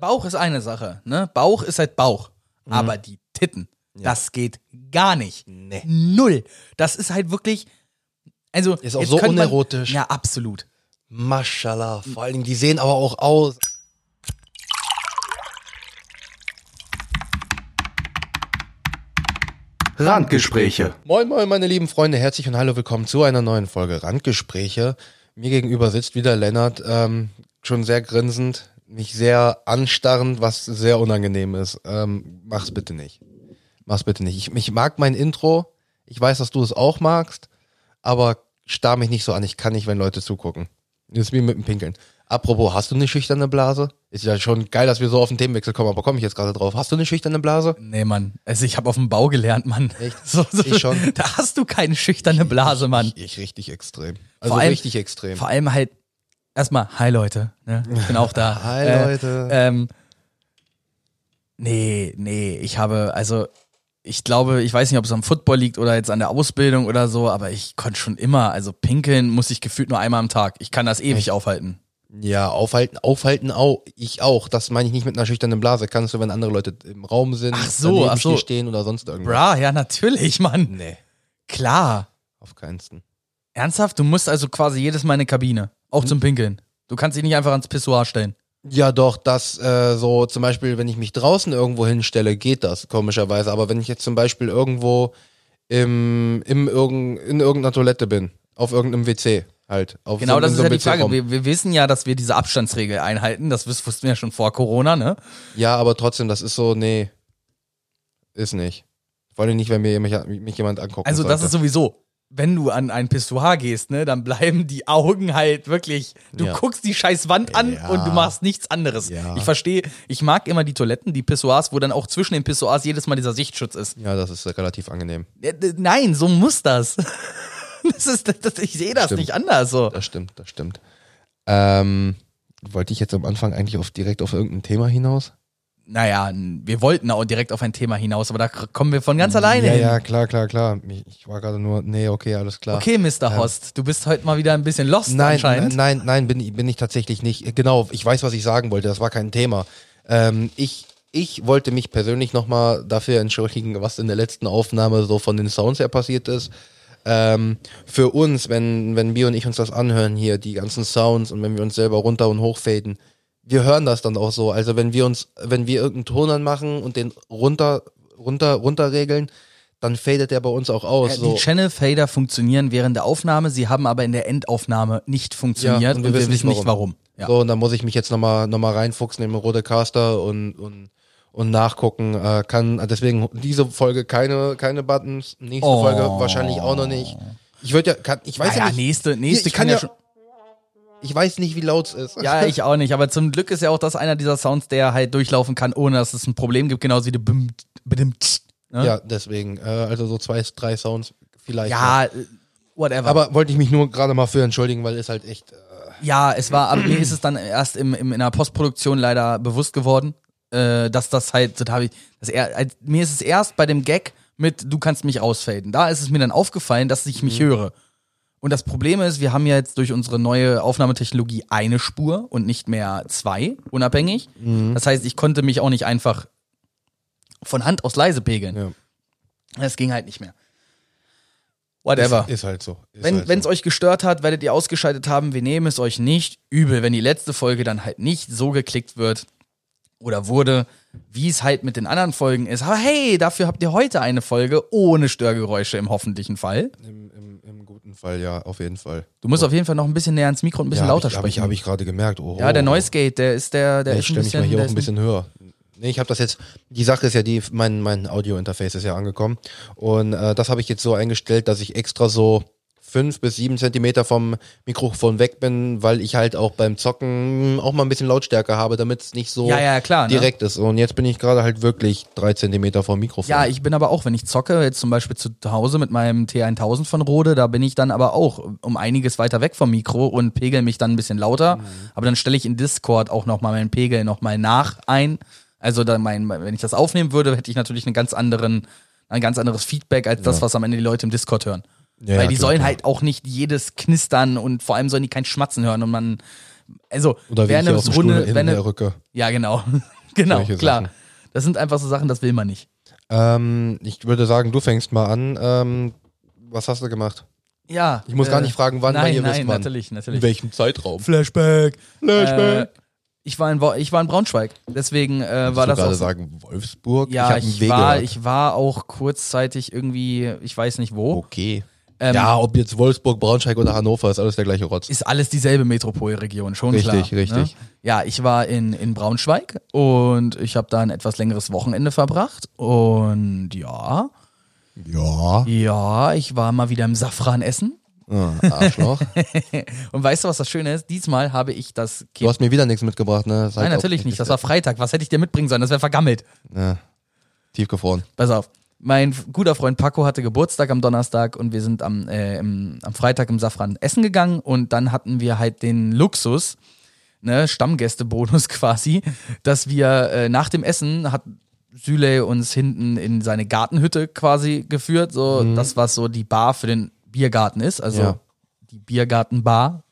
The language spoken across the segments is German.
Bauch ist eine Sache, ne? Bauch ist halt Bauch. Aber die Titten, das geht gar nicht. Nee. Null. Das ist halt wirklich. Also, Ist auch so könnte man- unerotisch. Ja, absolut. Maschallah. Vor allen Dingen, die sehen aber auch aus. Randgespräche. Moin, moin, meine lieben Freunde. Herzlich und hallo, willkommen zu einer neuen Folge Randgespräche. Mir gegenüber sitzt wieder Lennart, ähm, schon sehr grinsend, mich sehr anstarrend, was sehr unangenehm ist. Ähm, mach's bitte nicht. Mach's bitte nicht. Ich, ich mag mein Intro. Ich weiß, dass du es auch magst, aber starr mich nicht so an. Ich kann nicht, wenn Leute zugucken. Das ist wie mit dem Pinkeln. Apropos, hast du eine schüchterne Blase? Ist ja schon geil, dass wir so auf den Themenwechsel kommen, aber komme ich jetzt gerade drauf. Hast du eine schüchterne Blase? Nee, Mann. Also, ich habe auf dem Bau gelernt, Mann. Echt? So, so, Ich schon. Da hast du keine schüchterne Blase, Mann. Ich, ich richtig extrem. Also allem- richtig extrem. Vor allem halt erstmal, hi Leute, ne? ich bin auch da. Hi, Äh, Leute. Ähm, nee, nee, ich habe, also ich glaube, ich weiß nicht, ob es am Football liegt oder jetzt an der Ausbildung oder so, aber ich konnte schon immer, also pinkeln muss ich gefühlt nur einmal am Tag. Ich kann das ewig aufhalten. Ja, aufhalten, aufhalten auch. Ich auch. Das meine ich nicht mit einer schüchternen Blase. Kannst du, wenn andere Leute im Raum sind, Ach so, ach so. stehen oder sonst irgendwas. Bra, ja, natürlich, Mann. Nee, Klar. auf keinsten. Ernsthaft? Du musst also quasi jedes Mal in eine Kabine. Auch zum Pinkeln. Du kannst dich nicht einfach ans Pissoir stellen. Ja, doch, das äh, so zum Beispiel, wenn ich mich draußen irgendwo hinstelle, geht das komischerweise. Aber wenn ich jetzt zum Beispiel irgendwo im, im irgend, in irgendeiner Toilette bin, auf irgendeinem WC halt. Auf Genau, so, das ist so ja die Frage. Wir, wir wissen ja, dass wir diese Abstandsregel einhalten. Das wus- wussten wir ja schon vor Corona, ne? Ja, aber trotzdem, das ist so, nee, ist nicht. Vor allem nicht, wenn mir mich, mich jemand anguckt. Also das ist sowieso, wenn du an ein Pissoir gehst, ne, dann bleiben die Augen halt wirklich, du Ja. guckst die scheiß Wand an Ja. und du machst nichts anderes. Ja. Ich verstehe, ich mag immer die Toiletten, die Pissoirs, wo dann auch zwischen den Pissoirs jedes Mal dieser Sichtschutz ist. Ja, das ist relativ angenehm. Äh, äh, Nein, so muss das. das ist, das, das, ich sehe das Stimmt. nicht anders so. Das stimmt, das stimmt. Ähm, wollte ich jetzt am Anfang eigentlich auf, direkt auf irgendein Thema hinaus? Naja, wir wollten auch direkt auf ein Thema hinaus, aber da kommen wir von ganz alleine Ja, hin. ja, klar, klar, klar. Ich, war gerade nur, nee, okay, alles klar. Okay, Mr. Host, du bist heute mal wieder ein bisschen lost Nein, anscheinend. nein, nein, bin, ich- bin ich tatsächlich nicht. Genau, ich weiß, was ich sagen wollte, das war kein Thema. Ähm, ich, ich wollte mich persönlich nochmal dafür entschuldigen, was in der letzten Aufnahme so von den Sounds her passiert ist. Ähm, für uns, wenn, wenn wir und ich uns das anhören hier, die ganzen Sounds und wenn wir uns selber runter und hochfaden, wir hören das dann auch so. Also wenn wir uns, wenn wir irgendeinen Ton anmachen und den runter, runter, runter regeln, dann fadet der bei uns auch aus. Ja, so. Die Channel Fader funktionieren während der Aufnahme, sie haben aber in der Endaufnahme nicht funktioniert und wir, wissen nicht warum. Ja. So, und dann muss ich mich jetzt nochmal noch mal reinfuchsen in den Rodecaster und, und, und nachgucken. Äh, kann deswegen diese Folge keine, keine Buttons, nächste Oh. Folge wahrscheinlich auch noch nicht. Ich würde ja, kann, ich weiß Naja, ja nicht, nächste, nächste ich kann kann ja ja- schon. Ich weiß nicht, wie laut es ist. Ja, ich auch nicht, aber zum Glück ist ja auch das einer dieser Sounds, der halt durchlaufen kann, ohne dass es ein Problem gibt, genauso wie die Bim, Bim, ne? ja, deswegen. Äh, also so zwei, drei Sounds vielleicht. ja, äh, whatever. Aber wollte ich mich nur gerade mal für entschuldigen, weil es halt echt. Äh, ja, es war, aber mir ist es dann erst im, im, in der Postproduktion leider bewusst geworden, äh, dass das halt, das habe ich, das er, als, mir ist es erst bei dem Gag mit, du kannst mich rausfaden. Da ist es mir dann aufgefallen, dass ich mich höre. Und das Problem ist, wir haben ja jetzt durch unsere neue Aufnahmetechnologie eine Spur und nicht mehr zwei, unabhängig. Das heißt, ich konnte mich auch nicht einfach von Hand aus leise pegeln. ja. Das ging halt nicht mehr. Whatever. Ist, ist halt so. Ist Wenn halt es so. euch gestört hat, werdet ihr ausgeschaltet haben. Wir nehmen es euch nicht übel, wenn die letzte Folge dann halt nicht so geklickt wird oder wurde, wie es halt mit den anderen Folgen ist. Aber hey, dafür habt ihr heute eine Folge ohne Störgeräusche im hoffentlichen Fall. Im, im, Im guten Fall, ja, auf jeden Fall. Du musst auf jeden Fall noch ein bisschen näher ans Mikro und ein bisschen ja, lauter hab ich, hab ich, sprechen. hab ich gerade gemerkt. Oh, ja, der oh. Noise Gate, der ist der, der Ja, ist ich stelle mich mal hier auch ein bisschen höher. Nee, ich habe das jetzt, die Sache ist ja die, mein, mein Audio-Interface ist ja angekommen. Und äh, das habe ich jetzt so eingestellt, dass ich extra so fünf bis sieben Zentimeter vom Mikrofon weg bin, weil ich halt auch beim Zocken auch mal ein bisschen Lautstärke habe, damit es nicht so Ja, ja, klar, ne? direkt ist. Und jetzt bin ich gerade halt wirklich drei Zentimeter vom Mikrofon. Ja, ich bin aber auch, wenn ich zocke, jetzt zum Beispiel zu Hause mit meinem T1000 von Rode, da bin ich dann aber auch um einiges weiter weg vom Mikro und pegel mich dann ein bisschen lauter. Aber dann stelle ich in Discord auch nochmal meinen Pegel nochmal nach ein. Also dann mein, wenn ich das aufnehmen würde, hätte ich natürlich einen ganz anderen, ein ganz anderes Feedback als das, was am Ende die Leute im Discord hören. Ja, Weil die klar, sollen klar. halt auch nicht jedes Knistern und vor allem sollen die kein Schmatzen hören und man Also, Oder ich eine Runde, wenn eine, Rücke. ja, genau. genau, Solche klar. Sachen. Das sind einfach so Sachen, das will man nicht. Ähm, ich würde sagen, du fängst mal an. Ähm, was hast du gemacht? Ja. Ich muss gar nicht fragen, wann, nein, weil ihr nein, wisst wann. natürlich, natürlich. In welchem Zeitraum? Flashback. Flashback. Äh, ich, war in, ich war in Braunschweig, deswegen äh, war Wolltest das du gerade sagen Wolfsburg? Ja, ich, Weg war, gehört. ich war auch kurzzeitig irgendwie, ich weiß nicht wo. Okay. Ähm, ja, ob jetzt Wolfsburg, Braunschweig oder Hannover, ist alles der gleiche Rotz. Ist alles dieselbe Metropolregion, schon Richtig, klar. richtig. Ne? Ja, ich war in, in Braunschweig und ich habe da ein etwas längeres Wochenende verbracht. Und ja, Ja. ja, ich war mal wieder im Safran essen. Ah, Arschloch. Und weißt du, was das Schöne ist? Diesmal habe ich das du hast mir wieder nichts mitgebracht, ne? Nein, natürlich nicht. Das war Freitag. Was hätte ich dir mitbringen sollen? Das wäre vergammelt. Ja. Tiefgefroren. Pass auf. Mein guter Freund Paco hatte Geburtstag am Donnerstag und wir sind am, äh, im, am Freitag im Safran essen gegangen und dann hatten wir halt den Luxus, ne, Stammgästebonus quasi, dass wir äh, nach dem Essen hat Süle uns hinten in seine Gartenhütte quasi geführt, so das was so die Bar für den Biergarten ist, also Ja. die Biergartenbar.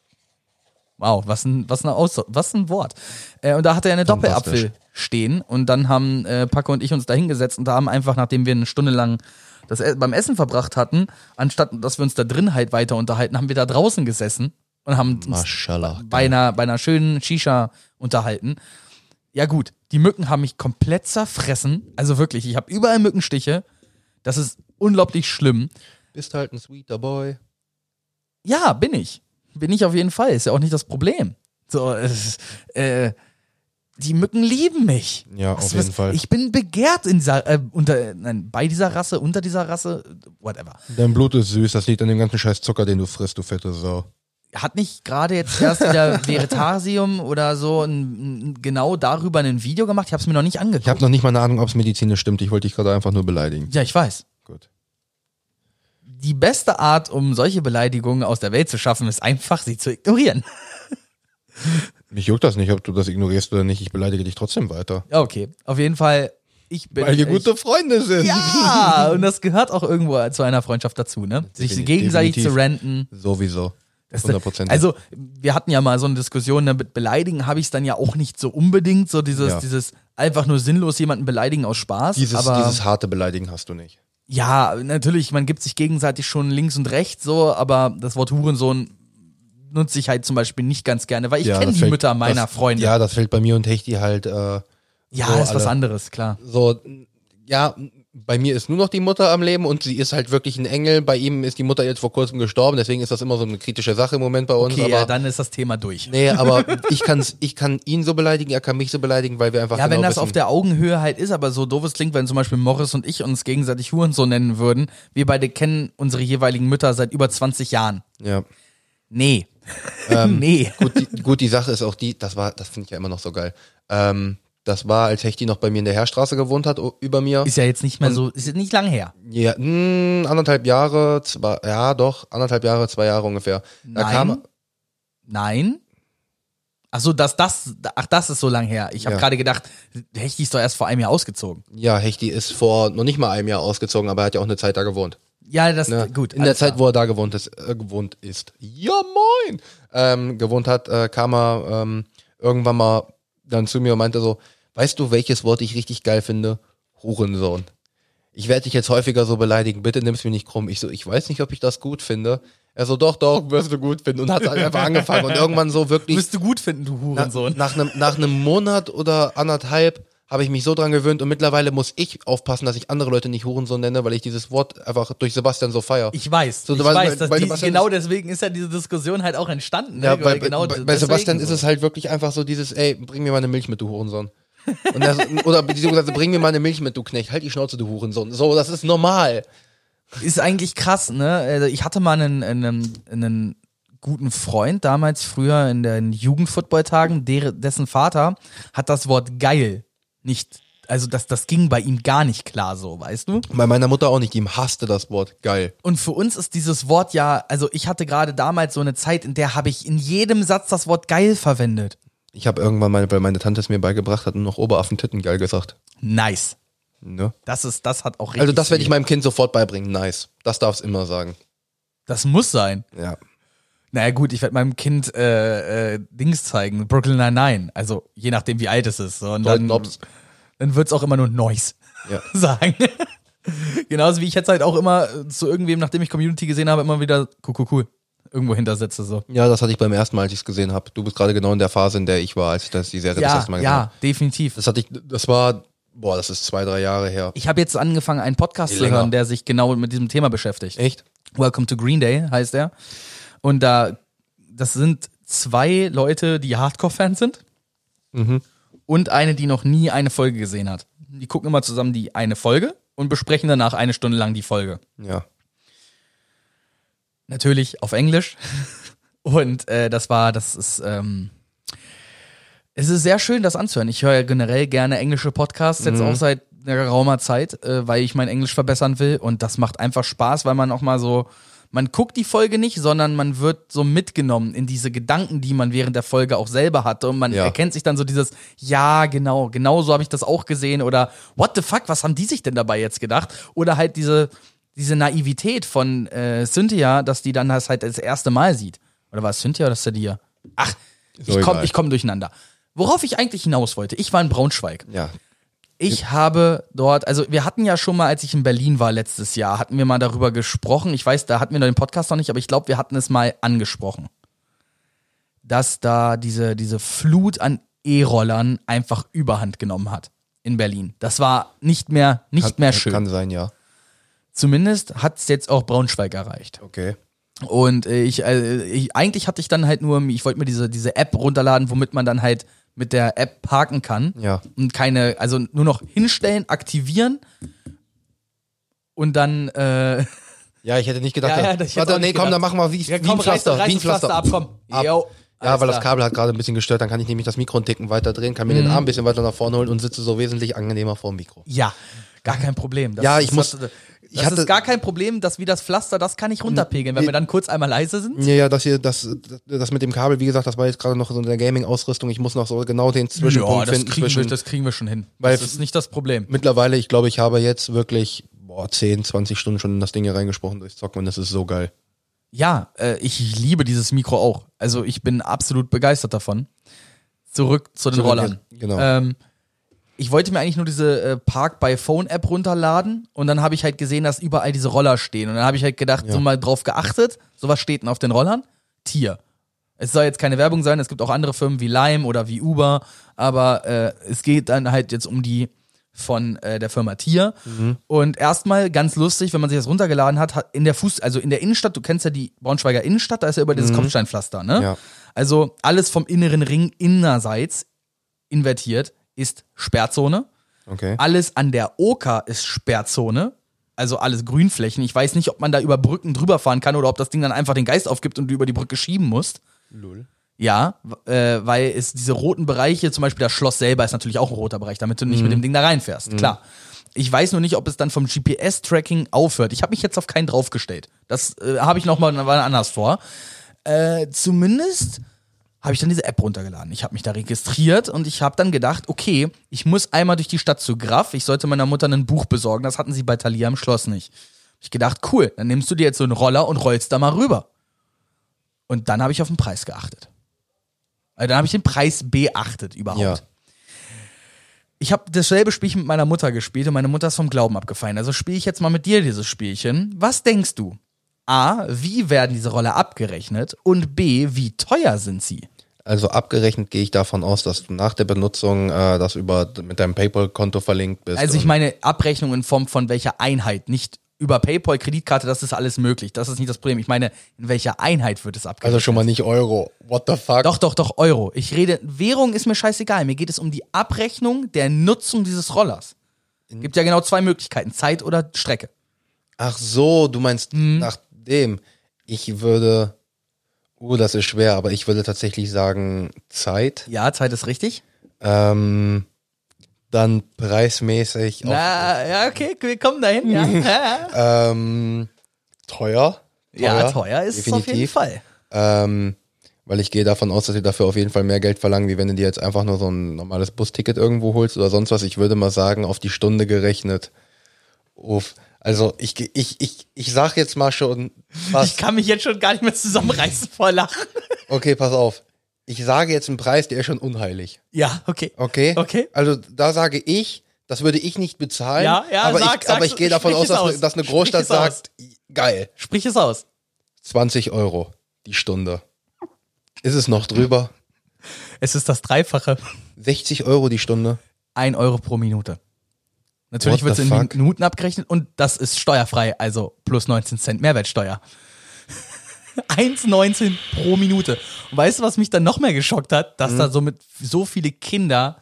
Wow, was ein was ein Aus was ein Wort. Äh, und da hatte er eine. Doppelapfel stehen und dann haben äh, Paco und ich uns da hingesetzt und da haben einfach, nachdem wir eine Stunde lang das e beim Essen verbracht hatten, anstatt dass wir uns da drin halt weiter unterhalten, haben wir da draußen gesessen und haben uns Maschallah. bei einer, bei einer schönen Shisha unterhalten. Ja gut, die Mücken haben mich komplett zerfressen. Also wirklich, ich habe überall Mückenstiche. Das ist unglaublich schlimm. Bist halt ein sweeter Boy. Ja, bin ich. Bin ich auf jeden Fall. Ist ja auch nicht das Problem. So, es ist, äh, die Mücken lieben mich. Ja, Was- auf jeden was- Fall. Ich bin begehrt in dieser, äh, unter, nein, bei dieser Rasse, unter dieser Rasse, whatever. Dein Blut ist süß, das liegt an dem ganzen scheiß Zucker, den du frisst, du fette Sau. Hat nicht gerade jetzt erst wieder Veretasium oder so ein, ein, genau darüber ein Video gemacht? Ich habe es mir noch nicht angeguckt. Ich habe noch nicht mal eine Ahnung, ob es medizinisch stimmt. Ich wollte dich gerade einfach nur beleidigen. ja, ich weiß. Gut. Die beste Art, um solche Beleidigungen aus der Welt zu schaffen, ist einfach, sie zu ignorieren. Mich juckt das nicht, ob du das ignorierst oder nicht. Ich beleidige dich trotzdem weiter. Ja, okay. Auf jeden Fall, ich bin. Weil wir gute Freunde sind. Ja, und das gehört auch irgendwo zu einer Freundschaft dazu, ne? Sich Definitiv. gegenseitig zu ranten. Sowieso. Das- 100%. Also, wir hatten ja mal so eine Diskussion, ne, mit Beleidigen habe ich es dann ja auch nicht so unbedingt, so dieses, Ja. dieses einfach nur sinnlos jemanden beleidigen aus Spaß. dieses, aber dieses harte Beleidigen hast du nicht. ja, natürlich, man gibt sich gegenseitig schon links und rechts so, aber das Wort Hurensohn nutze ich halt zum Beispiel nicht ganz gerne, weil ich Ja, kenne die fällt- Mütter meiner das, Freunde. Ja, das fällt bei mir und Hechti halt. Äh, Ja, so ist was alle. anderes, klar. So, ja, bei mir ist nur noch die Mutter am Leben und sie ist halt wirklich ein Engel. Bei ihm ist die Mutter jetzt vor kurzem gestorben, deswegen ist das immer so eine kritische Sache im Moment bei uns. Okay, aber, ja, dann ist das Thema durch. nee, aber ich, kann's, ich kann ihn so beleidigen, er kann mich so beleidigen, weil wir einfach Ja, genau wenn das auf der Augenhöhe halt ist, aber so doof es klingt, wenn zum Beispiel Morris und ich uns gegenseitig Hurensohn nennen würden. Wir beide kennen unsere jeweiligen Mütter seit über 20 Jahren. ja. Nee. Ähm, nee. Gut, die, gut, die Sache ist auch die, das war, das finde ich ja immer noch so geil. Ähm, das war, als Hechti noch bei mir in der Heerstraße gewohnt hat, über mir. Ist ja jetzt nicht mehr so, ist jetzt nicht lang her. Ja, mh, anderthalb Jahre, zwei, ja doch, anderthalb Jahre, zwei Jahre ungefähr. Da Nein. kam, Nein. Ach so, dass das, ach, das ist so lang her. Ich habe Ja. gerade gedacht, Hechti ist doch erst vor einem Jahr ausgezogen. ja, Hechti ist vor noch nicht mal einem Jahr ausgezogen, aber er hat ja auch eine Zeit da gewohnt. Ja, das, Ne? gut. In der Zeit, klar. wo er da gewohnt ist, äh, gewohnt ist, ja moin, ähm, gewohnt hat, äh, kam er ähm, irgendwann mal dann zu mir und meinte so, weißt du, welches Wort ich richtig geil finde? Hurensohn. Ich werde dich jetzt häufiger so beleidigen, bitte nimm's mir nicht krumm. Ich so, ich weiß nicht, ob ich das gut finde. Er so, doch, doch, wirst du gut finden. Und hat halt einfach angefangen. Und irgendwann so wirklich Wirst du gut finden, du Hurensohn. nach, einem, nach einem Monat oder anderthalb habe ich mich so dran gewöhnt und mittlerweile muss ich aufpassen, dass ich andere Leute nicht Hurensohn nenne, weil ich dieses Wort einfach durch Sebastian so feier. Ich weiß, So, ich weiß, dass weil die, genau deswegen ist ja diese Diskussion halt auch entstanden. Ne? Ja, bei, Weil genau bei, bei Sebastian ist es halt wirklich einfach so dieses, ey, bring mir mal eine Milch mit, du Hurensohn. Das, oder beziehungsweise bring mir mal eine Milch mit, du Knecht. Halt die Schnauze, du Hurensohn. So, das ist normal. Ist eigentlich krass, ne? Also Ich hatte mal einen, einen, einen guten Freund damals früher in den Jugendfootballtagen, dessen Vater hat das Wort geil nicht, also das, das ging bei ihm gar nicht klar so, weißt du? Bei meiner Mutter auch nicht, die hasste das Wort. Geil. Und für uns ist dieses Wort ja, also ich hatte gerade damals so eine Zeit, in der habe ich in jedem Satz das Wort geil verwendet. Ich habe irgendwann mal, weil meine Tante es mir beigebracht hat, noch Oberaffentitten geil gesagt. Nice. Ne? Das ist, das hat auch richtig. Also das werde ich meinem Kind sofort beibringen. Nice. Das darf es immer sagen. Das muss sein. Ja. Naja gut, ich werde meinem Kind äh, äh, Dings zeigen, Brooklyn Nine-Nine. Also je nachdem, wie alt es ist. So, und dann, dann wird's auch immer nur Noise Ja. sagen. Genauso wie ich jetzt halt auch immer äh, zu irgendwem, nachdem ich Community gesehen habe, immer wieder cool, cool, cool irgendwo hintersetze. So. Ja, das hatte ich beim ersten Mal, als ich es gesehen habe. Du bist gerade genau in der Phase, in der ich war, als ich das, die Serie das Ja, erste Mal gesehen ja, habe. definitiv. Das hatte ich, das war, boah, das ist zwei, drei Jahre her. Ich habe jetzt angefangen, einen Podcast zu hören, der sich genau mit diesem Thema beschäftigt. Echt? Welcome to Green Day heißt er. Und da, das sind zwei Leute, die Hardcore-Fans sind. Mhm. Und eine, die noch nie eine Folge gesehen hat. Die gucken immer zusammen die eine Folge und besprechen danach eine Stunde lang die Folge. Ja. Natürlich auf Englisch. Und äh, das war, das ist, ähm, es ist sehr schön, das anzuhören. Ich höre ja generell gerne englische Podcasts, jetzt auch seit einer geraumer Zeit, äh, weil ich mein Englisch verbessern will. Und das macht einfach Spaß, weil man auch mal so, man guckt die Folge nicht, sondern man wird so mitgenommen in diese Gedanken, die man während der Folge auch selber hatte. Und man Ja. erkennt sich dann so dieses, ja, genau, genau so habe ich das auch gesehen. Oder what the fuck, was haben die sich denn dabei jetzt gedacht? Oder halt diese, diese Naivität von äh, Cynthia, dass die dann das halt das erste Mal sieht. Oder war es Cynthia oder Sadia? Ach, ich So komme ich komm durcheinander. Worauf ich eigentlich hinaus wollte, ich war in Braunschweig. Ja. Ich habe dort, also wir hatten ja schon mal, als ich in Berlin war letztes Jahr, hatten wir mal darüber gesprochen. Ich weiß, da hatten wir noch den Podcast noch nicht, aber ich glaube, wir hatten es mal angesprochen. Dass da diese, diese Flut an E-Rollern einfach überhand genommen hat in Berlin. Das war nicht mehr, nicht Kann, mehr schön. Kann sein, ja. Zumindest hat es jetzt auch Braunschweig erreicht. Okay. Und äh, ich, äh, ich, eigentlich hatte ich dann halt nur, ich wollte mir diese, diese App runterladen, womit man dann halt mit der App parken kann. Ja. Und keine, also nur noch hinstellen, aktivieren und dann, äh, Ja, ich hätte nicht gedacht, Ja, ja, warte, auch nee, nicht komm, gedacht. dann machen wir wie, ja, wie ein Pflaster, reiß wie ein Pflaster Pflaster. ab, komm. Ab. Jo, Ja, weil das. Kabel hat gerade ein bisschen gestört, dann kann ich nämlich das Mikro einen Ticken weiter drehen, kann mir Mhm. den Arm ein bisschen weiter nach vorne holen und sitze so wesentlich angenehmer vor dem Mikro. Ja, gar kein Problem. Das Ja, ich muss- Das, ich das hatte- ist gar kein Problem, dass wie das Pflaster, das kann ich runterpegeln, wenn Nee. wir dann kurz einmal leise sind. Ja, ja, das hier, das, das mit dem Kabel, wie gesagt, das war jetzt gerade noch so in der Gaming-Ausrüstung. Ich muss noch so genau den Zwischenpunkt ja, das finden kriegen, wir, zwischen. das kriegen wir schon hin. Weil- das ist nicht das Problem. Mittlerweile, ich glaube, ich habe jetzt wirklich boah, 10, 20 Stunden schon in das Ding hier reingesprochen durchs Zocken und das ist so geil. Ja, äh, ich liebe dieses Mikro auch. Also ich bin absolut begeistert davon. Zurück zu den Zurück, Rollern. genau. Ähm, ich wollte mir eigentlich nur diese äh, Park by Phone App runterladen und dann habe ich halt gesehen, dass überall diese Roller stehen. Und dann habe ich halt gedacht, so mal drauf geachtet, so was steht denn auf den Rollern? Tier. Es soll jetzt keine Werbung sein, es gibt auch andere Firmen wie Lime oder wie Uber, aber äh, es geht dann halt jetzt um die von äh, der Firma Tier. Und erstmal ganz lustig, wenn man sich das runtergeladen hat, hat in der Fuß, also in der Innenstadt, du kennst ja die Braunschweiger Innenstadt, da ist ja über dieses Kopfsteinpflaster, ne? Ja. Also alles vom inneren Ring innerseits invertiert ist Sperrzone. Okay. Alles an der Oker ist Sperrzone. Also alles Grünflächen. Ich weiß nicht, ob man da über Brücken drüber fahren kann oder ob das Ding dann einfach den Geist aufgibt und du über die Brücke schieben musst. Lul. Ja, äh, weil es diese roten Bereiche, zum Beispiel das Schloss selber ist natürlich auch ein roter Bereich, damit du nicht mit dem Ding da reinfährst. Klar. Ich weiß nur nicht, ob es dann vom GPS-Tracking aufhört. Ich habe mich jetzt auf keinen draufgestellt. Das äh, habe ich nochmal anders vor. Äh, zumindest habe ich dann diese App runtergeladen. Ich habe mich da registriert und ich habe dann gedacht, okay, ich muss einmal durch die Stadt zu Graf. Ich sollte meiner Mutter ein Buch besorgen. Das hatten sie bei Thalia im Schloss nicht. Ich gedacht, cool, dann nimmst du dir jetzt so einen Roller und rollst da mal rüber. Und dann habe ich auf den Preis geachtet. Also dann habe ich den Preis beachtet überhaupt. Ja. Ich habe dasselbe Spielchen mit meiner Mutter gespielt und meine Mutter ist vom Glauben abgefallen. Also spiele ich jetzt mal mit dir dieses Spielchen. Was denkst du? A, wie werden diese Roller abgerechnet? Und B, wie teuer sind sie? Also abgerechnet gehe ich davon aus, dass du nach der Benutzung äh, das über mit deinem PayPal-Konto verlinkt bist. Also ich meine Abrechnung in Form von welcher Einheit, nicht über PayPal, Kreditkarte, das ist alles möglich. Das ist nicht das Problem. Ich meine, in welcher Einheit wird es abgerechnet? also schon mal nicht Euro. What the fuck? Doch, doch, doch, Euro. Ich rede, Währung ist mir scheißegal. Mir geht es um die Abrechnung der Nutzung dieses Rollers. Gibt ja genau zwei Möglichkeiten, Zeit oder Strecke. Ach so, du meinst Mhm. nach dem. Ich würde. Uh, das ist schwer, aber ich würde tatsächlich sagen Zeit. Ja, Zeit ist richtig. Ähm, dann preismäßig Na, ja, okay, wir kommen dahin, ja. ähm, teuer. Ja, teuer ist es auf jeden definitiv. Fall. Ähm, weil ich gehe davon aus, dass sie dafür auf jeden Fall mehr Geld verlangen, wie wenn du dir jetzt einfach nur so ein normales Busticket irgendwo holst oder sonst was. Ich würde mal sagen, auf die Stunde gerechnet. Uff. Also ich, ich, ich, ich sag jetzt mal schon, was. Ich kann mich jetzt schon gar nicht mehr zusammenreißen vor Lachen. Okay, pass auf. Ich sage jetzt einen Preis, der ist schon unheilig. Ja, okay. Okay? Okay. Also da sage ich, das würde ich nicht bezahlen. Ja, ja, aber sag- ich, aber sag's- ich gehe davon aus dass, aus. dass eine Großstadt sagt, geil, Sprich es aus. 20 Euro die Stunde. Ist es noch drüber? Es ist das Dreifache. 60 Euro die Stunde. Ein Euro pro Minute. Natürlich wird es in fuck? Minuten abgerechnet und das ist steuerfrei, also plus 19 Cent Mehrwertsteuer. 1,19 pro Minute. Und weißt du, was mich dann noch mehr geschockt hat? Dass Mhm. da so mit so viele Kinder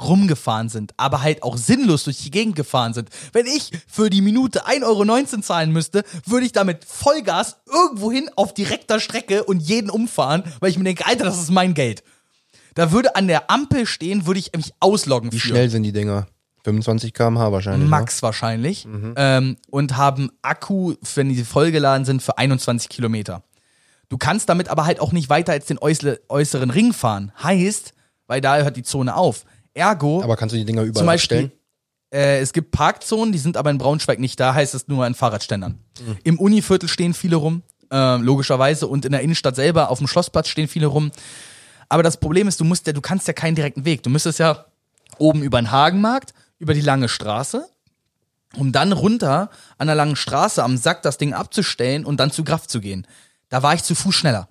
rumgefahren sind, aber halt auch sinnlos durch die Gegend gefahren sind. Wenn ich für die Minute 1,19 Euro zahlen müsste, würde ich damit Vollgas irgendwohin auf direkter Strecke und jeden umfahren, weil ich mir denke, Alter, das ist mein Geld. Da würde an der Ampel stehen, würde ich mich ausloggen. Wie für. schnell sind die Dinger? 25 km/h wahrscheinlich. ne? Max wahrscheinlich. Ähm, und haben Akku, wenn die vollgeladen sind, für 21 Kilometer. Du kannst damit aber halt auch nicht weiter als den äußere, äußeren Ring fahren. Heißt, weil da hört die Zone auf. Ergo, Aber kannst du die Dinger überall zum Beispiel, abstellen? äh, es gibt Parkzonen, die sind aber in Braunschweig nicht da, heißt es nur an Fahrradständern. Im Univiertel stehen viele rum, äh, logischerweise, und in der Innenstadt selber, auf dem Schlossplatz stehen viele rum. Aber das Problem ist, du musst ja, du kannst ja keinen direkten Weg. Du müsstest ja oben über den Hagenmarkt, über die lange Straße, um dann runter an der langen Straße am Sack das Ding abzustellen und dann zu Graf zu gehen. Da war ich zu Fuß schneller.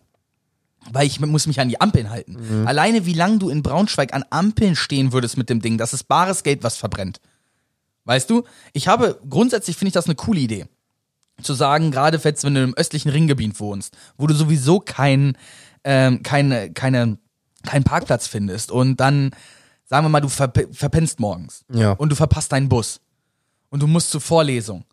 Weil ich muss mich an die Ampeln halten. Alleine wie lang du in Braunschweig an Ampeln stehen würdest mit dem Ding, das ist bares Geld, was verbrennt. Weißt du? Ich habe, grundsätzlich finde ich das eine coole Idee. Zu sagen, gerade jetzt, wenn du im östlichen Ringgebiet wohnst, wo du sowieso kein, ähm, keine, keine, keinen Parkplatz findest und dann, sagen wir mal, du verp verpennst morgens Ja. und du verpasst deinen Bus und du musst zur Vorlesung.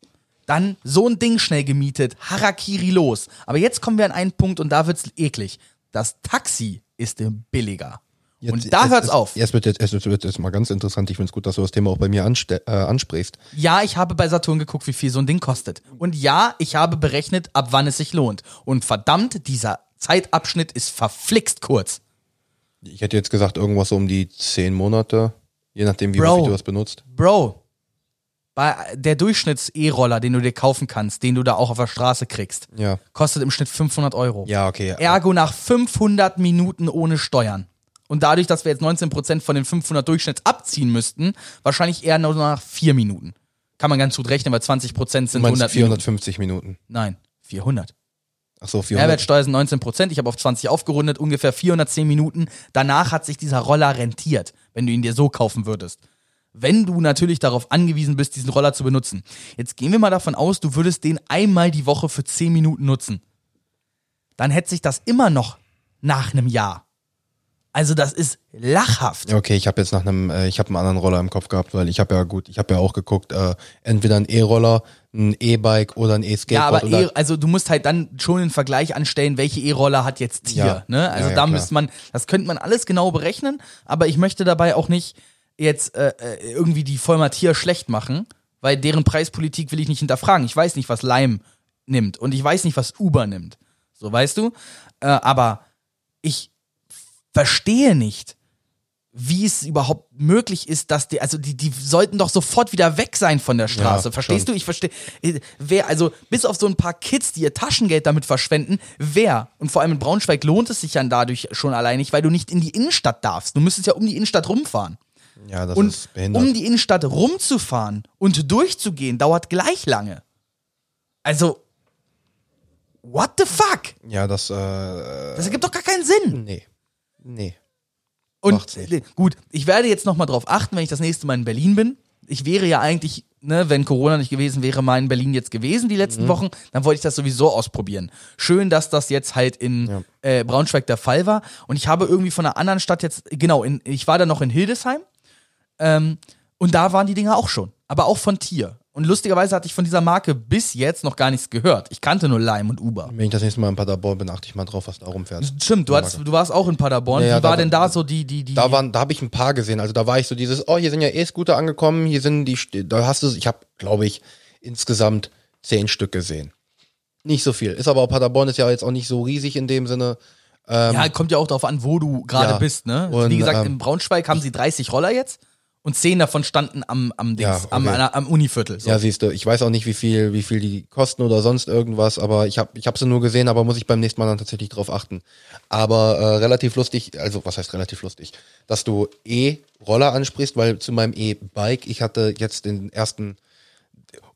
Dann so ein Ding schnell gemietet, Harakiri los. Aber jetzt kommen wir an einen Punkt und da wird's eklig. Das Taxi ist billiger. und da es- hört's es, auf. Es wird jetzt, es wird jetzt mal ganz interessant. Ich finde es gut, dass du das Thema auch bei mir äh, ansprichst. Ja, ich habe bei Saturn geguckt, wie viel so ein Ding kostet. Und ja, ich habe berechnet, ab wann es sich lohnt. Und verdammt, dieser Zeitabschnitt ist verflixt kurz. Ich hätte jetzt gesagt, irgendwas so um die 10 Monate, je nachdem, wie Bro. häufig du das benutzt. Bro, bei der Durchschnitts-E-Roller, den du dir kaufen kannst, den du da auch auf der Straße kriegst, Ja. kostet im Schnitt 500 Euro. Ja, okay. Ergo nach 500 Minuten ohne Steuern. Und dadurch, dass wir jetzt 19% von den 500 Durchschnitts abziehen müssten, wahrscheinlich eher nur nach 4 Minuten. Kann man ganz gut rechnen, weil 20% Du sind meinst 100 Minuten. 450 Minuten. Nein, 400. Ach so, 400. Mehrwertsteuer sind 19%, ich habe auf 20 aufgerundet, ungefähr 410 Minuten. Danach hat sich dieser Roller rentiert, wenn du ihn dir so kaufen würdest. Wenn du natürlich darauf angewiesen bist, diesen Roller zu benutzen. Jetzt gehen wir mal davon aus, du würdest den einmal die Woche für 10 Minuten nutzen. Dann hätte sich das immer noch nach einem Jahr. Also das ist lachhaft. Ja, Okay, ich habe jetzt nach einem, äh, ich habe einen anderen Roller im Kopf gehabt, weil ich habe ja gut, ich habe ja auch geguckt, äh, entweder ein E-Roller, ein E-Bike oder ein Ja, E-Skateboard. aber oder, e, also du musst halt dann schon einen Vergleich anstellen, welche E-Roller hat jetzt Tier. Ja. Ne? Also Ja, ja, da müsste man, das könnte man alles genau berechnen, aber ich möchte dabei auch nicht jetzt äh, äh, irgendwie die Vollmer Tier schlecht machen, weil deren Preispolitik will ich nicht hinterfragen. Ich weiß nicht, was Lime nimmt und ich weiß nicht, was Uber nimmt. So, weißt du? Äh, aber ich verstehe nicht, wie es überhaupt möglich ist, dass die, also die, die sollten doch sofort wieder weg sein von der Straße. Ja, Verstehst schon. du? Ich verstehe. äh, Wer, also bis auf so ein paar Kids, die ihr Taschengeld damit verschwenden, wer? Und vor allem in Braunschweig lohnt es sich dann dadurch schon allein nicht, weil du nicht in die Innenstadt darfst. Du müsstest ja um die Innenstadt rumfahren. ja, das Und ist behindert. um die Innenstadt rumzufahren und durchzugehen, dauert gleich lange. Also, what the fuck? ja, das, äh, Das ergibt doch gar keinen Sinn. nee. Nee. Und Macht's nicht. gut, ich werde jetzt nochmal drauf achten, wenn ich das nächste Mal in Berlin bin. Ich wäre ja eigentlich, ne, wenn Corona nicht gewesen wäre, mal in Berlin jetzt gewesen die letzten Mhm. Wochen, dann wollte ich das sowieso ausprobieren. Schön, dass das jetzt halt in Ja. äh, Braunschweig der Fall war. Und ich habe irgendwie von einer anderen Stadt jetzt, genau, in, ich war da noch in Hildesheim ähm, und da waren die Dinger auch schon, aber auch von Tier. Und lustigerweise hatte ich von dieser Marke bis jetzt noch gar nichts gehört. Ich kannte nur Lime und Uber. Wenn ich das nächste Mal in Paderborn bin, achte ich mal drauf, was da rumfährt. Stimmt, du, hattest, du warst auch in Paderborn. Ja, ja, Wie war da- denn da so die, die, die. Da waren, da habe ich ein paar gesehen. Also da war ich so dieses, oh, hier sind ja E-Scooter angekommen, hier sind die, da hast du, ich habe, glaube ich, insgesamt zehn Stück gesehen. Nicht so viel. Ist aber auch Paderborn ist ja jetzt auch nicht so riesig in dem Sinne. Ja, kommt ja auch darauf an, wo du gerade Ja. bist, ne? Und, Wie gesagt, ähm, in Braunschweig haben sie 30 Roller jetzt Und zehn davon standen am, am Dings, Ja, am, okay. am, am Univiertel. So. Ja, siehst du, ich weiß auch nicht, wie viel, wie viel die kosten oder sonst irgendwas, aber ich habe ich hab sie nur gesehen, aber muss ich beim nächsten Mal dann tatsächlich drauf achten. Aber äh, relativ lustig, also was heißt relativ lustig, dass du E-Roller ansprichst, weil zu meinem E-Bike, ich hatte jetzt den ersten,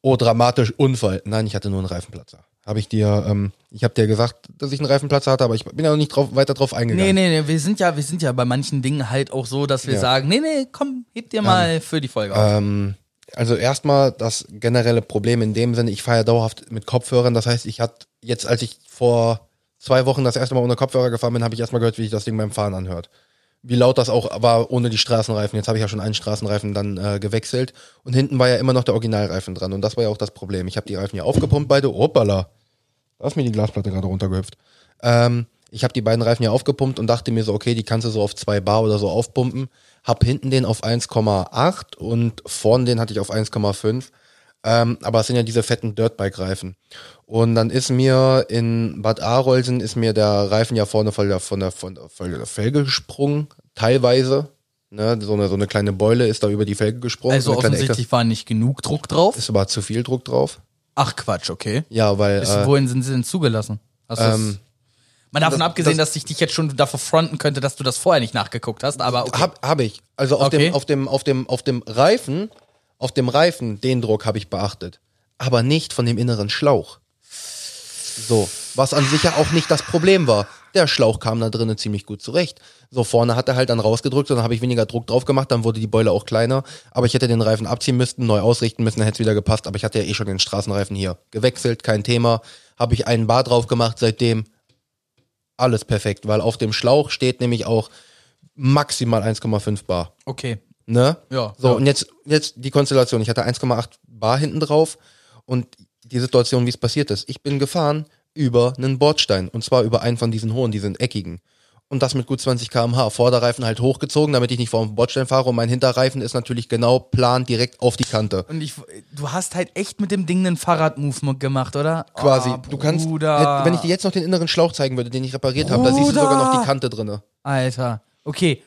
oh dramatisch Unfall. Nein, ich hatte nur einen Reifenplatzer. Habe ich dir, ähm, ich habe dir gesagt, dass ich einen Reifenplatzer hatte, aber ich bin ja noch nicht drauf, weiter drauf eingegangen. Nee, nee, nee, wir sind ja, wir sind ja bei manchen Dingen halt auch so, dass wir Ja. sagen, nee, nee, komm, heb dir mal für die Folge auf. Ähm, also erstmal das generelle Problem in dem Sinne, ich fahre ja dauerhaft mit Kopfhörern. Das heißt, ich hatte jetzt, als ich vor zwei Wochen das erste Mal ohne Kopfhörer gefahren bin, habe ich erstmal gehört, wie sich das Ding beim Fahren anhört. Wie laut das auch war ohne die Straßenreifen. Jetzt habe ich ja schon einen Straßenreifen dann äh, gewechselt und hinten war ja immer noch der Originalreifen dran und das war ja auch das Problem. Ich habe die Reifen ja aufgepumpt, beide. Hoppala. Da ist mir die Glasplatte gerade runtergehüpft. Ähm, ich habe die beiden Reifen ja aufgepumpt und dachte mir so, okay, die kannst du so auf 2 Bar oder so aufpumpen. Hab hinten den auf 1,8 und vorne den hatte ich auf 1,5. Ähm, aber es sind ja diese fetten Dirtbike-Reifen. Und dann ist mir in Bad Arolsen ist mir der Reifen ja vorne von der, von der, von der, Felge gesprungen, teilweise. Ne, so, eine, so eine kleine Beule ist da über die Felge gesprungen. also so kleine Ecke. offensichtlich war nicht genug Druck drauf. Ist aber zu viel Druck drauf. Ach Quatsch, okay. Ja, weil. Ist, Äh, wohin sind sie denn zugelassen? Hast ähm, Mal davon das- abgesehen, das- dass ich dich jetzt schon davor fronten könnte, dass du das vorher nicht nachgeguckt hast, aber okay. Hab, hab ich. Also auf, Okay. dem, auf, dem, auf, dem, auf dem Reifen, auf dem Reifen, den Druck habe ich beachtet. Aber nicht von dem inneren Schlauch. So, was an sich ja auch nicht das Problem war. Der Schlauch kam da drinnen ziemlich gut zurecht. So, vorne hat er halt dann rausgedrückt und dann habe ich weniger Druck drauf gemacht, dann wurde die Beule auch kleiner. Aber ich hätte den Reifen abziehen müssen, neu ausrichten müssen, dann hätte es wieder gepasst. Aber ich hatte ja eh schon den Straßenreifen hier gewechselt, kein Thema. Habe ich einen Bar drauf gemacht, seitdem alles perfekt, weil auf dem Schlauch steht nämlich auch maximal 1,5 Bar. okay. Ne? Ja, So, ja. und jetzt, jetzt die Konstellation. Ich hatte 1,8 Bar hinten drauf und die Situation, wie es passiert ist. Ich bin gefahren über einen Bordstein und zwar über einen von diesen hohen, diesen eckigen. Und das mit gut 20 km/h. Vorderreifen halt hochgezogen, damit ich nicht vor dem Bordstein fahre. Und mein Hinterreifen ist natürlich genau plan direkt auf die Kante. Und ich, du hast halt echt mit dem Ding einen Fahrradmovement gemacht, oder? Quasi. Oh, du kannst, wenn ich dir jetzt noch den inneren Schlauch zeigen würde, den ich repariert habe, da siehst du sogar noch die Kante drinne. Alter. Okay.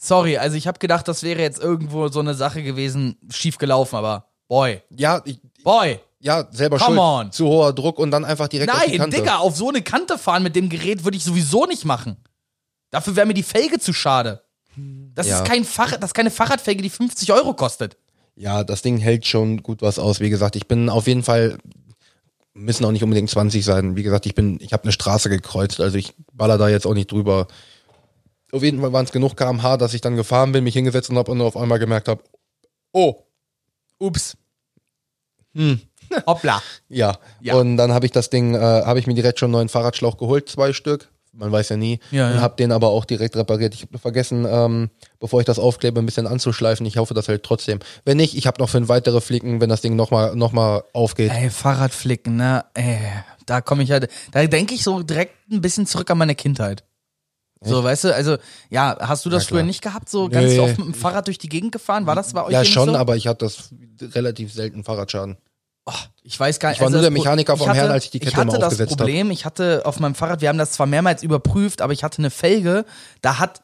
Sorry, also ich habe gedacht, das wäre jetzt irgendwo so eine Sache gewesen, schief gelaufen, aber boy. Ja, ich, Boy. ja, selber Come schuld. on. Zu hoher Druck und dann einfach direkt auf die Nein, Kante. Digga, auf so eine Kante fahren mit dem Gerät würde ich sowieso nicht machen. Dafür wäre mir die Felge zu schade. Das Ja. ist kein Fahrrad, das ist keine Fahrradfelge, die 50 Euro kostet. Ja, das Ding hält schon gut was aus. Wie gesagt, ich bin auf jeden Fall, müssen auch nicht unbedingt 20 sein. Wie gesagt, ich bin, ich habe eine Straße gekreuzt, also ich baller da jetzt auch nicht drüber. Auf jeden Fall waren es genug kmh, dass ich dann gefahren bin, mich hingesetzt habe und auf einmal gemerkt habe, oh, Ups. hm, Hoppla. ja. Ja. Und dann habe ich das Ding, äh, habe ich mir direkt schon einen neuen Fahrradschlauch geholt, zwei Stück. Man weiß ja nie. Ja, und ja. habe den aber auch direkt repariert. Ich habe vergessen, ähm, bevor ich das aufklebe, ein bisschen anzuschleifen. Ich hoffe, das hält trotzdem. Wenn nicht, ich habe noch fünf weitere Flicken, wenn das Ding nochmal noch mal aufgeht. Ey, Fahrradflicken, ne? Ey, da komme ich halt, da denke ich so direkt ein bisschen zurück an meine Kindheit. So, weißt du, also, ja, hast du das früher nicht gehabt, so ganz Nee. oft mit dem Fahrrad durch die Gegend gefahren? War das bei euch Ja, schon, so? aber ich hatte das relativ selten Fahrradschaden. Oh, ich weiß gar nicht. Ich war nur das der Mechaniker vom hatte, Herrn, als ich die Kette Ich hatte mal das aufgesetzt hab. Problem, ich hatte auf meinem Fahrrad, wir haben das zwar mehrmals überprüft, aber ich hatte eine Felge, da hat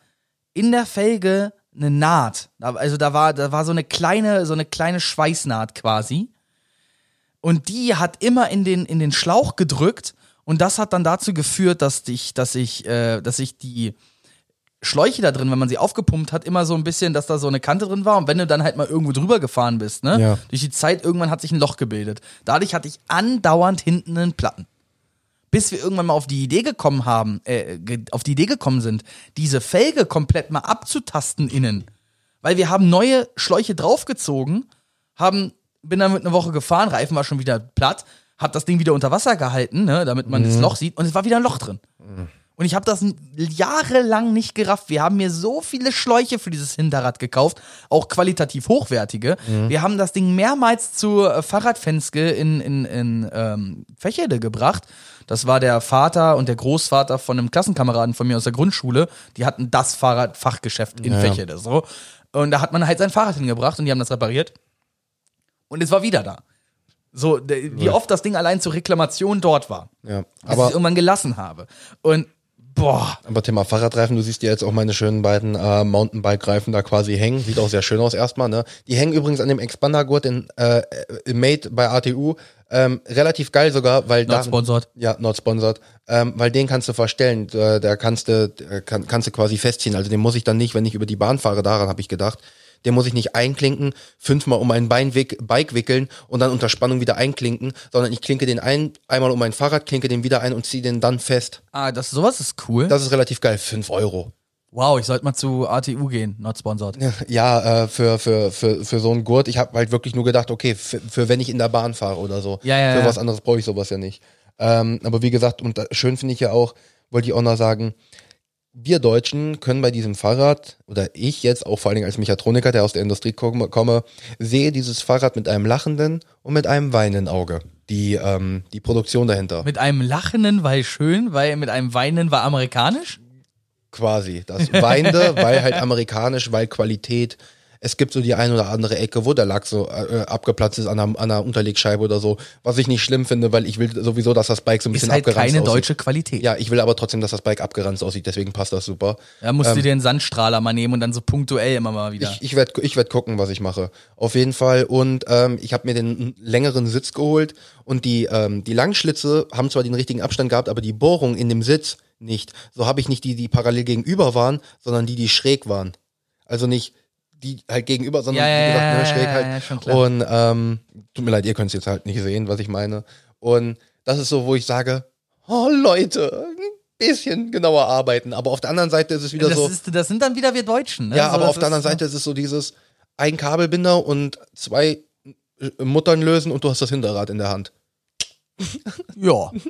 in der Felge eine Naht. Also da war, da war so eine kleine, so eine kleine Schweißnaht quasi. Und die hat immer in den, in den Schlauch gedrückt und das hat dann dazu geführt, dass ich, dass ich, äh, dass ich die Schläuche da drin, wenn man sie aufgepumpt hat, immer so ein bisschen, dass da so eine Kante drin war. Und wenn du dann halt mal irgendwo drüber gefahren bist, ne? Ja. Durch die Zeit, irgendwann hat sich ein Loch gebildet. Dadurch hatte ich andauernd hinten einen Platten. Bis wir irgendwann mal auf die Idee gekommen haben, äh, auf die Idee gekommen sind, diese Felge komplett mal abzutasten innen. Weil wir haben neue Schläuche draufgezogen, haben, bin dann mit einer Woche gefahren, Reifen war schon wieder platt, hab das Ding wieder unter Wasser gehalten, ne, damit man das Loch sieht, und es war wieder ein Loch drin. Und ich habe das jahrelang nicht gerafft. Wir haben mir so viele Schläuche für dieses Hinterrad gekauft, auch qualitativ hochwertige. Wir haben das Ding mehrmals zu äh, Fahrradfenske in, in, in ähm, Fächede gebracht. Das war der Vater und der Großvater von einem Klassenkameraden von mir aus der Grundschule. Die hatten das Fahrradfachgeschäft in Ja. Fächede. So. Und da hat man halt sein Fahrrad hingebracht und die haben das repariert. Und es war wieder da. So, wie oft das Ding allein zur Reklamation dort war Ja, dass ich aber es irgendwann gelassen habe. Und Boah. Aber Thema Fahrradreifen, du siehst ja jetzt auch meine schönen beiden äh, Mountainbike-Reifen da quasi hängen. Sieht auch sehr schön aus erstmal, ne? Die hängen übrigens an dem Expandergurt in äh, äh, Made bei ATU. Ähm, relativ geil sogar, weil Not da. sponsored. Ja, not sponsored. Ähm, weil den kannst du verstellen. Da, da kannst du, äh, kann, kannst du quasi festziehen. Also den muss ich dann nicht, wenn ich über die Bahn fahre, daran habe ich gedacht. Den muss ich nicht einklinken, fünfmal um mein Bein wick, Bike wickeln und dann unter Spannung wieder einklinken, sondern ich klinke den ein, einmal um mein Fahrrad, klinke den wieder ein und ziehe den dann fest. Ah, das, sowas ist cool. Das ist relativ geil. Fünf Euro. wow, ich sollte mal zu ATU gehen. Not sponsored. Ja, äh, für, für, für, für so einen Gurt. Ich habe halt wirklich nur gedacht, okay, für, für wenn ich in der Bahn fahre oder so. Ja, ja, Für ja. was anderes brauche ich sowas ja nicht. Ähm, aber wie gesagt, und schön finde ich ja auch, wollte ich auch noch sagen, wir Deutschen können bei diesem Fahrrad, oder ich jetzt auch vor allen Dingen als Mechatroniker, der aus der Industrie komme, sehe dieses Fahrrad mit einem lachenden und mit einem weinenden Auge. Die, ähm, die Produktion dahinter. Mit einem lachenden, weil schön, weil mit einem weinenden war amerikanisch? quasi. Das Weinende, weil halt amerikanisch, weil Qualität. Es gibt so die ein oder andere Ecke, wo der Lack so äh, abgeplatzt ist an einer, an einer Unterlegscheibe oder so. Was ich nicht schlimm finde, weil ich will sowieso, dass das Bike so ein Ist bisschen halt abgeranzt keine aussieht. deutsche Qualität. Ja, ich will aber trotzdem, dass das Bike abgeranzt aussieht, deswegen passt das super. Da musst du dir einen Sandstrahler mal nehmen und dann so punktuell immer mal wieder. Ähm, Ich, ich werde ich werd gucken, was ich mache. Auf jeden Fall. Und ähm, ich habe mir den längeren Sitz geholt und die, ähm, die Langschlitze haben zwar den richtigen Abstand gehabt, aber die Bohrung in dem Sitz nicht. So habe ich nicht die, die parallel gegenüber waren, sondern die, die schräg waren. Also nicht die halt gegenüber, sondern Ja, wie gesagt, ne, schräg halt. ja. Und ähm, tut mir leid, ihr könnt es jetzt halt nicht sehen, was ich meine. Und das ist so, wo ich sage, oh Leute, ein bisschen genauer arbeiten. Aber auf der anderen Seite ist es wieder das, so. ist, das sind dann wieder wir Deutschen. Ne? Ja, So, aber auf der anderen ist- Seite ist es so dieses ein Kabelbinder und zwei äh, Muttern lösen und du hast das Hinterrad in der Hand. Ja.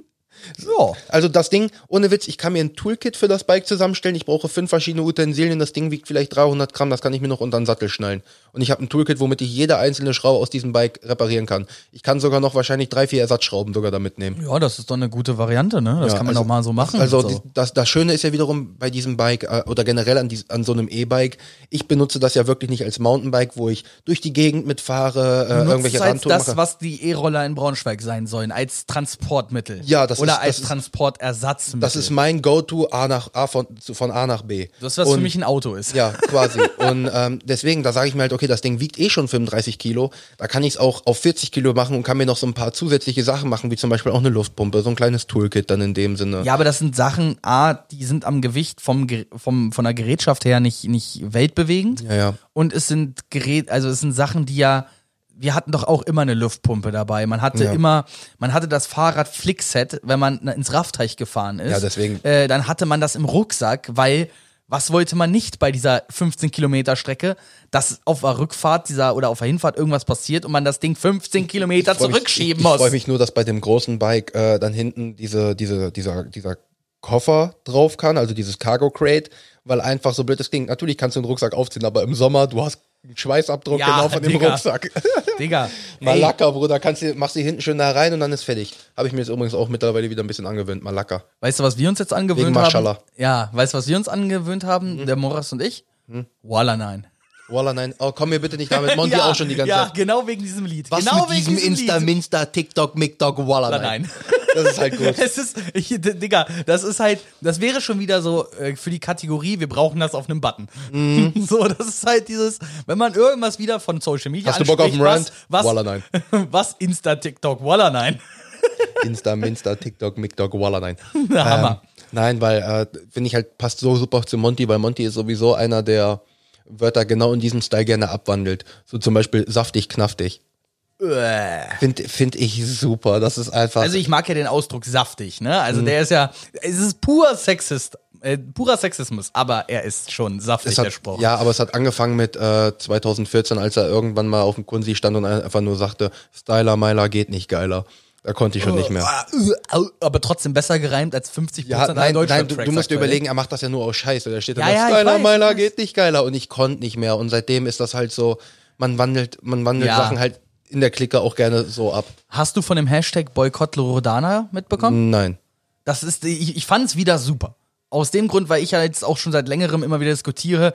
Ja. Also das Ding, ohne Witz, ich kann mir ein Toolkit für das Bike zusammenstellen. Ich brauche fünf verschiedene Utensilien. Das Ding wiegt vielleicht 300 Gramm. Das kann ich mir noch unter den Sattel schnallen. Und ich habe ein Toolkit, womit ich jede einzelne Schraube aus diesem Bike reparieren kann. Ich kann sogar noch wahrscheinlich drei, vier Ersatzschrauben sogar da mitnehmen. Ja, das ist doch eine gute Variante, ne? Das Ja, kann man also- doch mal so machen. Also so. das, das Schöne ist ja wiederum bei diesem Bike äh, oder generell an, dies, an so einem E-Bike, ich benutze das ja wirklich nicht als Mountainbike, wo ich durch die Gegend mitfahre, äh, irgendwelche Randtouren das, mache. was die E-Roller in Braunschweig sein sollen, als Transportmittel. Ja, das Oder ist- als das ist- Transportersatzmittel. Das ist mein Go-To A nach A von, von A nach B. das, was Und- für mich ein Auto ist. Ja, quasi. Und ähm, deswegen, da sage ich mir halt, okay, das Ding wiegt eh schon 35 Kilo. Da kann ich es auch auf 40 Kilo machen und kann mir noch so ein paar zusätzliche Sachen machen, wie zum Beispiel auch eine Luftpumpe, so ein kleines Toolkit dann in dem Sinne. Ja, aber das sind Sachen, A, die sind am Gewicht vom, vom, von der Gerätschaft her nicht, nicht weltbewegend. Ja, ja. Und es sind Gerät, also es sind Sachen, die ja, wir hatten doch auch immer eine Luftpumpe dabei. Man hatte Ja. immer, man hatte das Fahrrad Flickset, wenn man ins Raffteich gefahren ist. Ja, deswegen. Äh, dann hatte man das im Rucksack, weil was wollte man nicht bei dieser 15 Kilometer Strecke, dass auf der Rückfahrt dieser oder auf der Hinfahrt irgendwas passiert und man das Ding 15 Kilometer freu mich- zurückschieben ich, ich muss. freue mich nur, dass bei dem großen Bike äh, dann hinten diese, diese, dieser, dieser Koffer drauf kann, also dieses Cargo Crate, weil einfach so blöd das klingt. Natürlich kannst du den Rucksack aufziehen, aber im Sommer, du hast Schweißabdruck Ja, genau von dem Digga. Rucksack. Digga. Mal Bruder, kannst du, machst du hinten schön da rein und dann ist fertig. Habe ich mir jetzt übrigens auch mittlerweile wieder ein bisschen angewöhnt, mal. Weißt du, was wir uns jetzt angewöhnt Wegen haben? Ja, weißt du, was wir uns angewöhnt haben, Hm. der Moras und ich? Walla nein. Wallah, nein, oh, komm mir bitte nicht damit. Monty auch schon die ganze ja, Zeit. genau wegen diesem Lied. Was genau mit wegen diesem diesem Insta, Lied. Minsta, TikTok, MikTok, Walla nein. nein. Das ist halt gut. Es ist, ich, Digga, das ist halt, das wäre schon wieder so äh, für die Kategorie, wir brauchen das auf einem Button. So, das ist halt dieses, wenn man irgendwas wieder von Social Media. Hast du Bock auf einen Rant? Was, Walla, was, nein. was Insta, TikTok, Walla nein. Insta, Minsta, TikTok, MikTok, Wallah, nein. Hammer. Ähm, nein, weil, äh, finde ich halt, passt so super zu Monty, weil Monty ist sowieso einer, der Wörter genau in diesem Style gerne abwandelt. So zum Beispiel saftig, knaftig. Finde find ich super. Das ist einfach. Also ich mag ja den Ausdruck saftig, ne? Also der ist ja, es ist pur Sexist, äh, purer Sexismus, aber er ist schon saftig, es der hat, Spruch. ja, aber es hat angefangen mit äh, 2014, als er irgendwann mal auf dem Kunsi stand und einfach nur sagte, Styler Meiler geht nicht geiler. Da konnte ich schon nicht mehr. Aber trotzdem besser gereimt als 50 Ja, aller nein, nein, du, du musst dir überlegen, er macht das ja nur aus Scheiße. Da steht Ja, dann ja, ich Styler weiß, weiß. geht nicht geiler und ich konnte nicht mehr. Und seitdem ist das halt so, man wandelt, man wandelt Ja. Sachen halt in der Clique auch gerne so ab. Hast du von dem Hashtag Boykott Loredana mitbekommen? Nein. Das ist, ich, ich fand es wieder super. Aus dem Grund, weil ich ja jetzt auch schon seit längerem immer wieder diskutiere,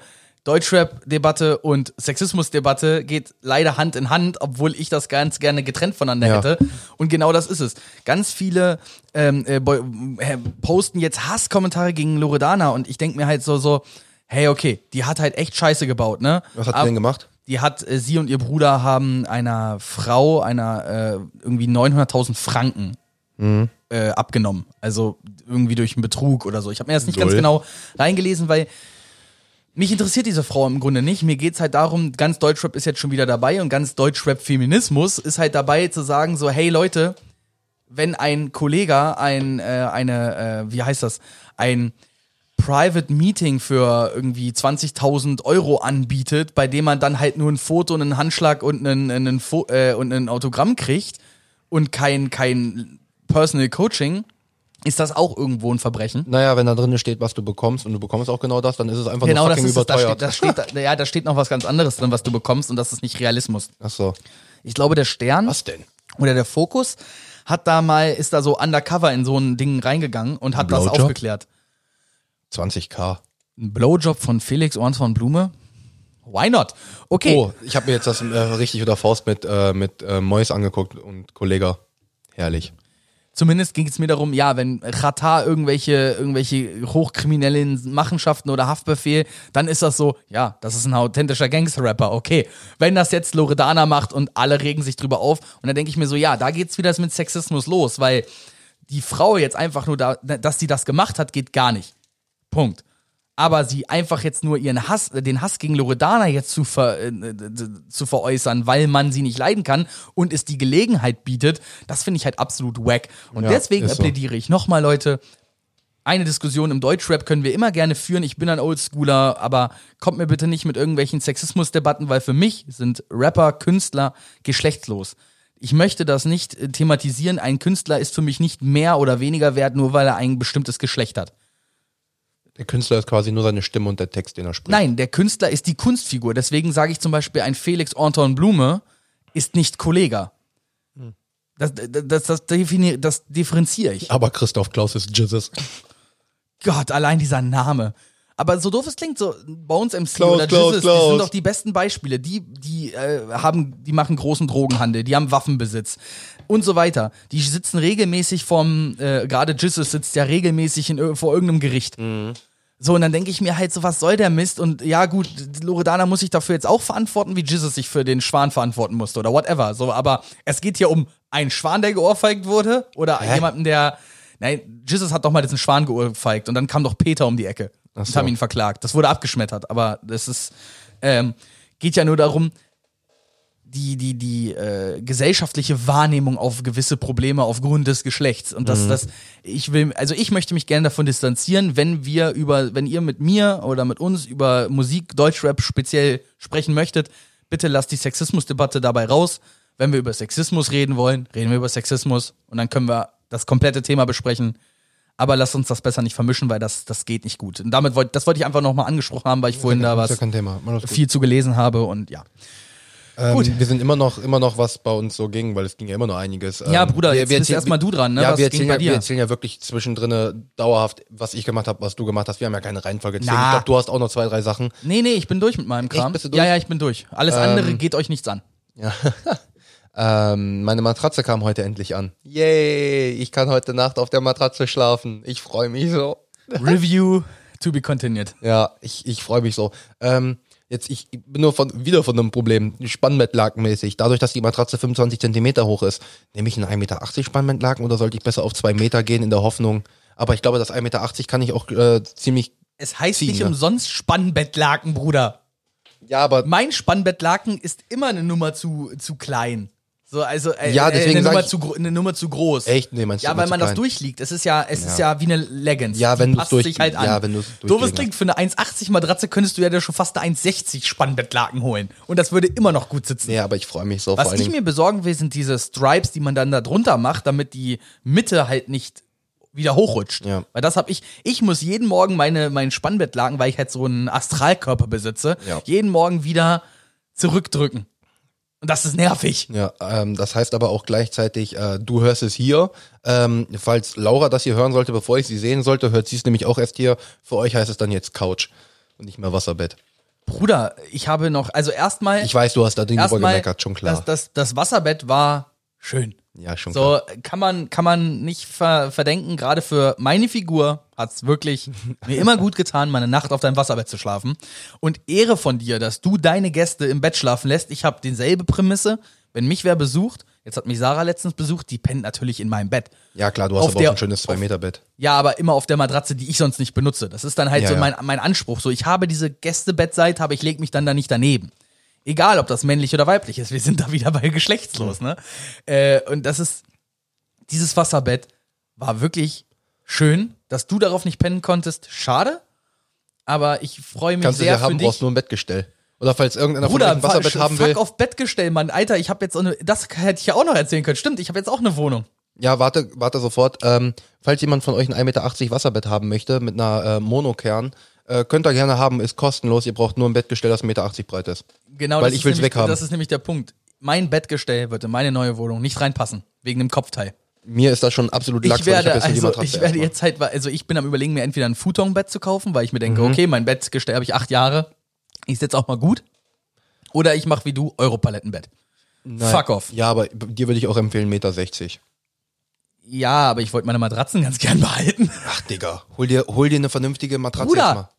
Deutschrap-Debatte und Sexismus-Debatte geht leider Hand in Hand, obwohl ich das ganz gerne getrennt voneinander Ja. hätte. Und genau das ist es. Ganz viele ähm, äh, äh, posten jetzt Hasskommentare gegen Loredana und ich denke mir halt so, so, hey, okay, die hat halt echt Scheiße gebaut, ne? Was hat sie denn gemacht? Die hat, äh, sie und ihr Bruder haben einer Frau, einer äh, irgendwie 900.000 Franken Mhm. äh, abgenommen. Also irgendwie durch einen Betrug oder so. Ich habe mir das nicht ganz Lol. genau reingelesen, weil mich interessiert diese Frau im Grunde nicht. Mir geht's halt darum, ganz Deutschrap ist jetzt schon wieder dabei und ganz Deutschrap-Feminismus ist halt dabei zu sagen so, hey Leute, wenn ein Kollege ein, äh, eine, äh, wie heißt das, ein Private Meeting für irgendwie 20.000 Euro anbietet, bei dem man dann halt nur ein Foto, einen Handschlag und einen, einen Fo äh, und ein Autogramm kriegt und kein, kein Personal Coaching, ist das auch irgendwo ein Verbrechen. Naja, wenn da drin steht, was du bekommst und du bekommst auch genau das, dann ist es einfach Genau, nur das fucking ist es. Da steht, überteuert. da steht, da, ja, da steht noch was ganz anderes drin, was du bekommst und das ist nicht Realismus. Ach so. Ich glaube, der Stern Was denn? oder der Fokus hat da mal, ist da so undercover in so ein Ding reingegangen und hat das aufgeklärt. 20k. Ein Blowjob von Felix Orns von Blume? Why not? Okay. Oh, ich habe mir jetzt das äh, richtig oder Faust mit, äh, mit äh, Mois angeguckt und Kollege. Herrlich. Zumindest ging es mir darum, ja, wenn Qatar irgendwelche, irgendwelche hochkriminellen Machenschaften oder Haftbefehl, dann ist das so, ja, das ist ein authentischer Gangster-Rapper, okay. Wenn das jetzt Loredana macht und alle regen sich drüber auf, und dann denke ich mir so, ja, da geht's wieder mit Sexismus los, weil die Frau jetzt einfach nur da, dass sie das gemacht hat, geht gar nicht. Punkt. Aber sie einfach jetzt nur ihren Hass, den Hass gegen Loredana jetzt zu, ver, äh, zu veräußern, weil man sie nicht leiden kann und es die Gelegenheit bietet, das finde ich halt absolut wack. Und Ja, deswegen so. plädiere ich nochmal, Leute, eine Diskussion im Deutschrap können wir immer gerne führen. Ich bin ein Oldschooler, aber kommt mir bitte nicht mit irgendwelchen Sexismusdebatten, weil für mich sind Rapper, Künstler geschlechtslos. Ich möchte das nicht äh, thematisieren. Ein Künstler ist für mich nicht mehr oder weniger wert, nur weil er ein bestimmtes Geschlecht hat. Der Künstler ist quasi nur seine Stimme und der Text, den er spricht. Nein, der Künstler ist die Kunstfigur. Deswegen sage ich zum Beispiel, ein Felix Anton Blume ist nicht Kollega. Das, das, das, das, das differenziere ich. Aber Christoph Klaus ist Jesus. Gott, allein dieser Name. Aber so doof es klingt, so Bones MC Klaus, oder Klaus, Jesus, die Klaus. sind doch die besten Beispiele. Die, die äh, haben, die machen großen Drogenhandel, die haben Waffenbesitz und so weiter. Die sitzen regelmäßig vom, äh, gerade Jesus sitzt ja regelmäßig in, vor irgendeinem Gericht. So, und dann denke ich mir halt so, was soll der Mist? Und ja, gut, Loredana muss sich dafür jetzt auch verantworten, wie Jesus sich für den Schwan verantworten musste oder whatever. So, aber es geht hier um einen Schwan, der geohrfeigt wurde oder Hä? jemanden, der. Nein, Jesus hat doch mal diesen Schwan geohrfeigt und dann kam doch Peter um die Ecke Ach und so. haben ihn verklagt. Das wurde abgeschmettert, aber das ist. Ähm, geht ja nur darum, die, die, die äh, gesellschaftliche Wahrnehmung auf gewisse Probleme aufgrund des Geschlechts. Und Mhm. das, das, ich will, also ich möchte mich gerne davon distanzieren, wenn wir über, wenn ihr mit mir oder mit uns über Musik, Deutschrap speziell sprechen möchtet, bitte lasst die Sexismusdebatte dabei raus. Wenn wir über Sexismus reden wollen, reden wir über Sexismus und dann können wir das komplette Thema besprechen. Aber lasst uns das besser nicht vermischen, weil das, das geht nicht gut. Und damit wollte, das wollte ich einfach nochmal angesprochen haben, weil ich vorhin da ist was ja viel zu gelesen habe und ja. Ähm, Gut. Wir sind immer noch, immer noch, was bei uns so ging, weil es ging ja immer noch einiges. Ja, Ähm, Bruder, wir, jetzt wir bist erstmal du dran, ne? Ja, Was wir erzählen, ja, wir erzählen ja wirklich zwischendrin dauerhaft, was ich gemacht habe, was du gemacht hast. Wir haben ja keine Reihenfolge erzählt. Na. Ich glaube, du hast auch noch zwei, drei Sachen. Nee, nee, ich bin durch mit meinem Kram. bist du durch? Ja, ja, ich bin durch. Alles andere geht euch nichts an. Ja. ähm, meine Matratze kam heute endlich an. Yay, ich kann heute Nacht auf der Matratze schlafen. Ich freue mich so. Review to be continued. Ja, ich, ich freue mich so. Ähm, jetzt, ich ich bin nur von, wieder von einem Problem, Spannbettlakenmäßig. Dadurch, dass die Matratze 25 Zentimeter hoch ist, nehme ich einen 1,80 Meter Spannbettlaken oder sollte ich besser auf 2 Meter gehen in der Hoffnung? Aber ich glaube, das 1,80 Meter kann ich auch äh, ziemlich. Es heißt Ziehen, nicht ne? umsonst Spannbettlaken, Bruder. Ja, aber Mein Spannbettlaken ist immer eine Nummer zu, zu klein. So, also äh, Ja, äh, deswegen eine, Nummer ich- zu, eine Nummer zu groß. Echt? Nee, meinst du Ja, weil man das durchliegt. Es ist ja, es ist ja wie eine Leggings. Ja, wenn du's passt durch- sich halt an. ja, wenn du's Doofes durchgelegen klingt, für eine 1,80 Matratze könntest du ja dir schon fast eine 1,60 Spannbettlaken holen. Und das würde immer noch gut sitzen. nee, aber ich freue mich so Was ich mir besorgen will, sind diese Stripes, die man dann da drunter macht, damit die Mitte halt nicht wieder hochrutscht. Ja. Weil das habe ich, ich muss jeden Morgen meine, mein Spannbettlaken, weil ich halt so einen Astralkörper besitze, Ja. jeden Morgen wieder zurückdrücken. Und das ist nervig. Ja, ähm, das heißt aber auch gleichzeitig, äh, du hörst es hier. Ähm, falls Laura das hier hören sollte, bevor ich sie sehen sollte, hört sie es nämlich auch erst hier. Für euch heißt es dann jetzt Couch und nicht mehr Wasserbett. Bruder, ich habe noch, also erstmal. Ich weiß, du hast da drin drüber gemeckert, schon klar. Das, das, das Wasserbett war schön. Ja, schon klar. So kann man, kann man nicht ver verdenken, gerade für meine Figur hat's wirklich mir immer gut getan, meine Nacht auf deinem Wasserbett zu schlafen. Und Ehre von dir, dass du deine Gäste im Bett schlafen lässt. Ich habe dieselbe Prämisse. Wenn mich wer besucht, jetzt hat mich Sarah letztens besucht, die pennt natürlich in meinem Bett. Ja, klar, du hast auf aber der- auch ein schönes 2-Meter-Bett. Ja, aber immer auf der Matratze, die ich sonst nicht benutze. Das ist dann halt Ja, so ja. mein, mein Anspruch. So, ich habe diese Gästebettseite, aber ich lege mich dann da nicht daneben. Egal, ob das männlich oder weiblich ist. Wir sind da wieder bei geschlechtslos, ne? Äh, und das ist, dieses Wasserbett war wirklich schön, dass du darauf nicht pennen konntest. Schade. Aber ich freue mich Kannst du sehr ja für haben, dich. brauchst nur ein Bettgestell. Oder falls irgendeiner Bruder, von euch ein Wasserbett fuck haben will. auf Bettgestell, Mann. Alter, ich habe jetzt eine, das hätte ich ja auch noch erzählen können. Stimmt, ich habe jetzt auch eine Wohnung. Ja, warte, warte sofort. Ähm, falls jemand von euch ein 1,80 Meter Wasserbett haben möchte mit einer äh, Monokern, äh, könnt ihr gerne haben, ist kostenlos. Ihr braucht nur ein Bettgestell, das 1,80 Meter breit ist. Genau, Weil das ich will's nämlich- weghaben. Das ist nämlich der Punkt. Mein Bettgestell wird in meine neue Wohnung nicht reinpassen, wegen dem Kopfteil. Mir ist das schon absolut lax, Ich weil werde, die also, ich werde jetzt halt, also ich bin am überlegen, mir entweder ein Futonbett zu kaufen, weil ich mir Mhm. denke, okay, mein Bettgestell habe ich acht Jahre, ist jetzt auch mal gut. Oder ich mache wie du Europalettenbett. Nein. Fuck off. Ja, aber dir würde ich auch empfehlen, 1,60 Meter. Ja, aber ich wollte meine Matratzen ganz gern behalten. Ach, Digga. Hol dir, hol dir eine vernünftige Matratze jetzt Bruder,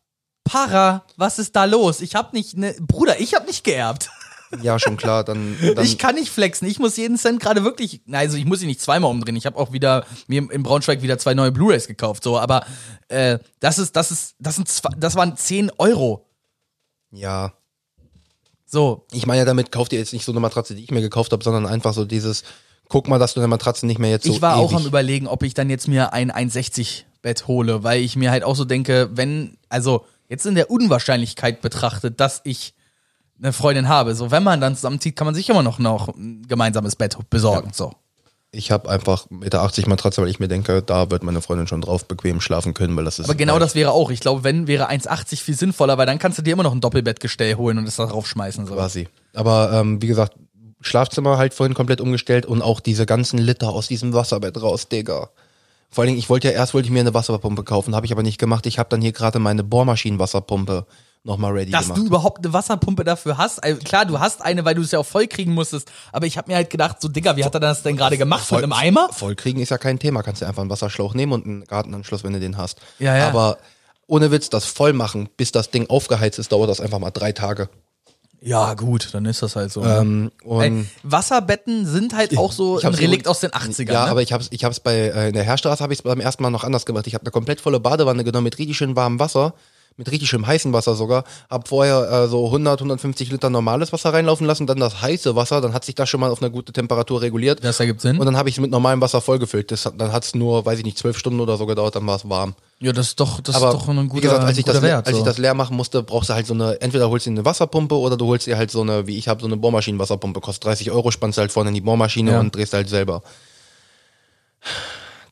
Para, was ist da los? Ich habe nicht, ne, Bruder, ich habe nicht geerbt. Ja, schon klar. Dann, dann ich kann nicht flexen. Ich muss jeden Cent gerade wirklich. Also ich muss ihn nicht zweimal umdrehen. Ich habe auch wieder mir in Braunschweig wieder zwei neue Blu-rays gekauft. So, aber äh, das ist, das ist, das sind, zwei, das waren 10 Euro. ja. So, Ich meine ja damit, kauf dir jetzt nicht so eine Matratze, die ich mir gekauft habe, sondern einfach so dieses, guck mal, dass du deine Matratze nicht mehr jetzt so ich war auch ewig am überlegen, ob ich dann jetzt mir ein 1,60 Bett hole, weil ich mir halt auch so denke, wenn, also jetzt in der Unwahrscheinlichkeit betrachtet, dass ich eine Freundin habe, so wenn man dann zusammenzieht, kann man sich immer noch noch ein gemeinsames Bett besorgen. So. Ich habe einfach 1,80 Meter Matratze, weil ich mir denke, da wird meine Freundin schon drauf bequem schlafen können, weil das ist. Aber genau das wäre auch. Ich glaube, wenn wäre 1,80 viel sinnvoller, weil dann kannst du dir immer noch ein Doppelbettgestell holen und es da drauf schmeißen. So. quasi. Aber ähm, wie gesagt, Schlafzimmer halt vorhin komplett umgestellt und auch diese ganzen Liter aus diesem Wasserbett raus, Digga. Vor allen Dingen, ich wollte ja erst wollte ich mir eine Wasserpumpe kaufen, habe ich aber nicht gemacht. Ich habe dann hier gerade meine Bohrmaschinenwasserpumpe nochmal ready Dass gemacht. du überhaupt eine Wasserpumpe dafür hast. Also, klar, du hast eine, weil du es ja auch voll kriegen musstest. Aber ich habe mir halt gedacht, so Digga, wie hat er das denn gerade gemacht? Mit einem Eimer? Vollkriegen ist ja kein Thema. Kannst du einfach einen Wasserschlauch nehmen und einen Gartenanschluss, wenn du den hast. Ja, ja. Aber ohne Witz, das voll machen, bis das Ding aufgeheizt ist, dauert das einfach mal drei Tage. Ja, gut, dann ist das halt so. Ähm, und Ey, Wasserbetten sind halt auch so Ich ein Relikt aus den 80ern. Ja, ne? aber ich hab's, ich hab's bei äh, in der Herrstraße habe ich es beim ersten Mal noch anders gemacht. Ich habe eine komplett volle Badewanne genommen mit richtig schön warmem Wasser, mit richtig schön heißem Wasser sogar. Hab vorher äh, so 100, 150 Liter normales Wasser reinlaufen lassen, dann das heiße Wasser, dann hat sich das schon mal auf eine gute Temperatur reguliert. das ergibt Sinn. Und dann habe ich es mit normalem Wasser vollgefüllt. Das, hat- dann hat's nur, weiß ich nicht, zwölf Stunden oder so gedauert, dann war es warm. ja, das ist doch, das Aber ist doch ein guter, wie gesagt, als ich, das, Wert. als so. ich das leer machen musste, brauchst du halt so eine, entweder holst du dir eine Wasserpumpe oder du holst dir halt so eine, wie ich habe, so eine Bohrmaschinenwasserpumpe, kostet 30 Euro, spannst du halt vorne in die Bohrmaschine Ja. und drehst halt selber.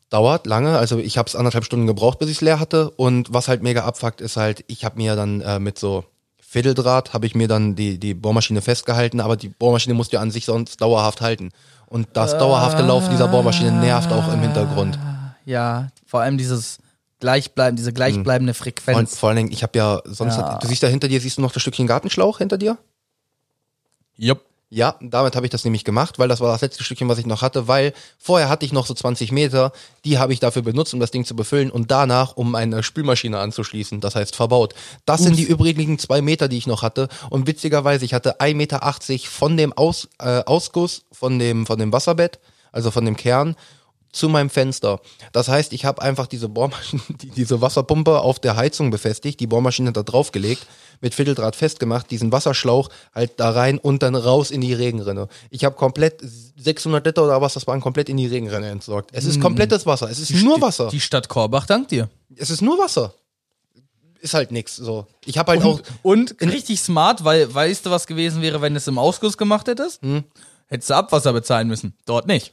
Dauert lange, also ich habe es anderthalb Stunden gebraucht, bis ich es leer hatte. Und was halt mega abfuckt, ist halt, ich habe mir dann äh, mit so Fädeldraht, habe ich mir dann die, die Bohrmaschine festgehalten, aber die Bohrmaschine musst du ja an sich sonst dauerhaft halten. Und das dauerhafte Laufen dieser Bohrmaschine nervt auch im Hintergrund. ja, vor allem dieses gleichbleiben, diese gleichbleibende Und Frequenz. vor allen Dingen, ich habe ja sonst, Ja. du siehst da hinter dir, siehst du noch das Stückchen Gartenschlauch hinter dir? Jupp. Ja, damit habe ich das nämlich gemacht, weil das war das letzte Stückchen, was ich noch hatte, weil vorher hatte ich noch so 20 Meter, die habe ich dafür benutzt, um das Ding zu befüllen und danach, um eine Spülmaschine anzuschließen, das heißt verbaut. Das sind die übrigen zwei Meter, die ich noch hatte und witzigerweise, ich hatte 1,80 Meter von dem Aus, äh, Ausguss, von dem, von dem Wasserbett, also von dem Kern, zu meinem Fenster. Das heißt, ich habe einfach diese Bohrmaschine, die, diese Wasserpumpe auf der Heizung befestigt, die Bohrmaschine da drauf gelegt, mit Fitteldraht festgemacht, diesen Wasserschlauch halt da rein und dann raus in die Regenrinne. Ich habe komplett 600 Liter oder was das waren, komplett in die Regenrinne entsorgt. Es ist komplettes Wasser. Es ist nur Wasser. Die Stadt Korbach dankt dir. es ist nur Wasser. Ist halt nix so. Ich habe halt auch Und, und richtig smart, weil weißt du, was gewesen wäre, wenn du es im Ausguss gemacht hättest? Hm? Hättest du Abwasser bezahlen müssen. Dort nicht.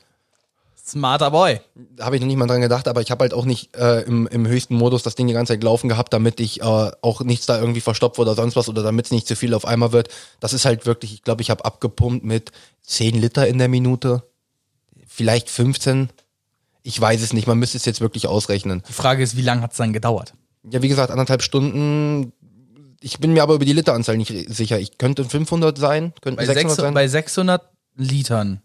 Smarter Boy. da habe ich noch nicht mal dran gedacht, aber ich habe halt auch nicht äh, im, im höchsten Modus das Ding die ganze Zeit laufen gehabt, damit ich äh, auch nichts da irgendwie verstopft oder sonst was oder damit es nicht zu viel auf einmal wird. Das ist halt wirklich, ich glaube, ich habe abgepumpt mit 10 Liter in der Minute, vielleicht 15. Ich weiß es nicht, man müsste es jetzt wirklich ausrechnen. Die Frage ist, wie lange hat es dann gedauert? Ja, wie gesagt, anderthalb Stunden. Ich bin mir aber über die Literanzahl nicht sicher. Ich könnte 500 sein, könnten Bei 600 600, sein. bei 600 Litern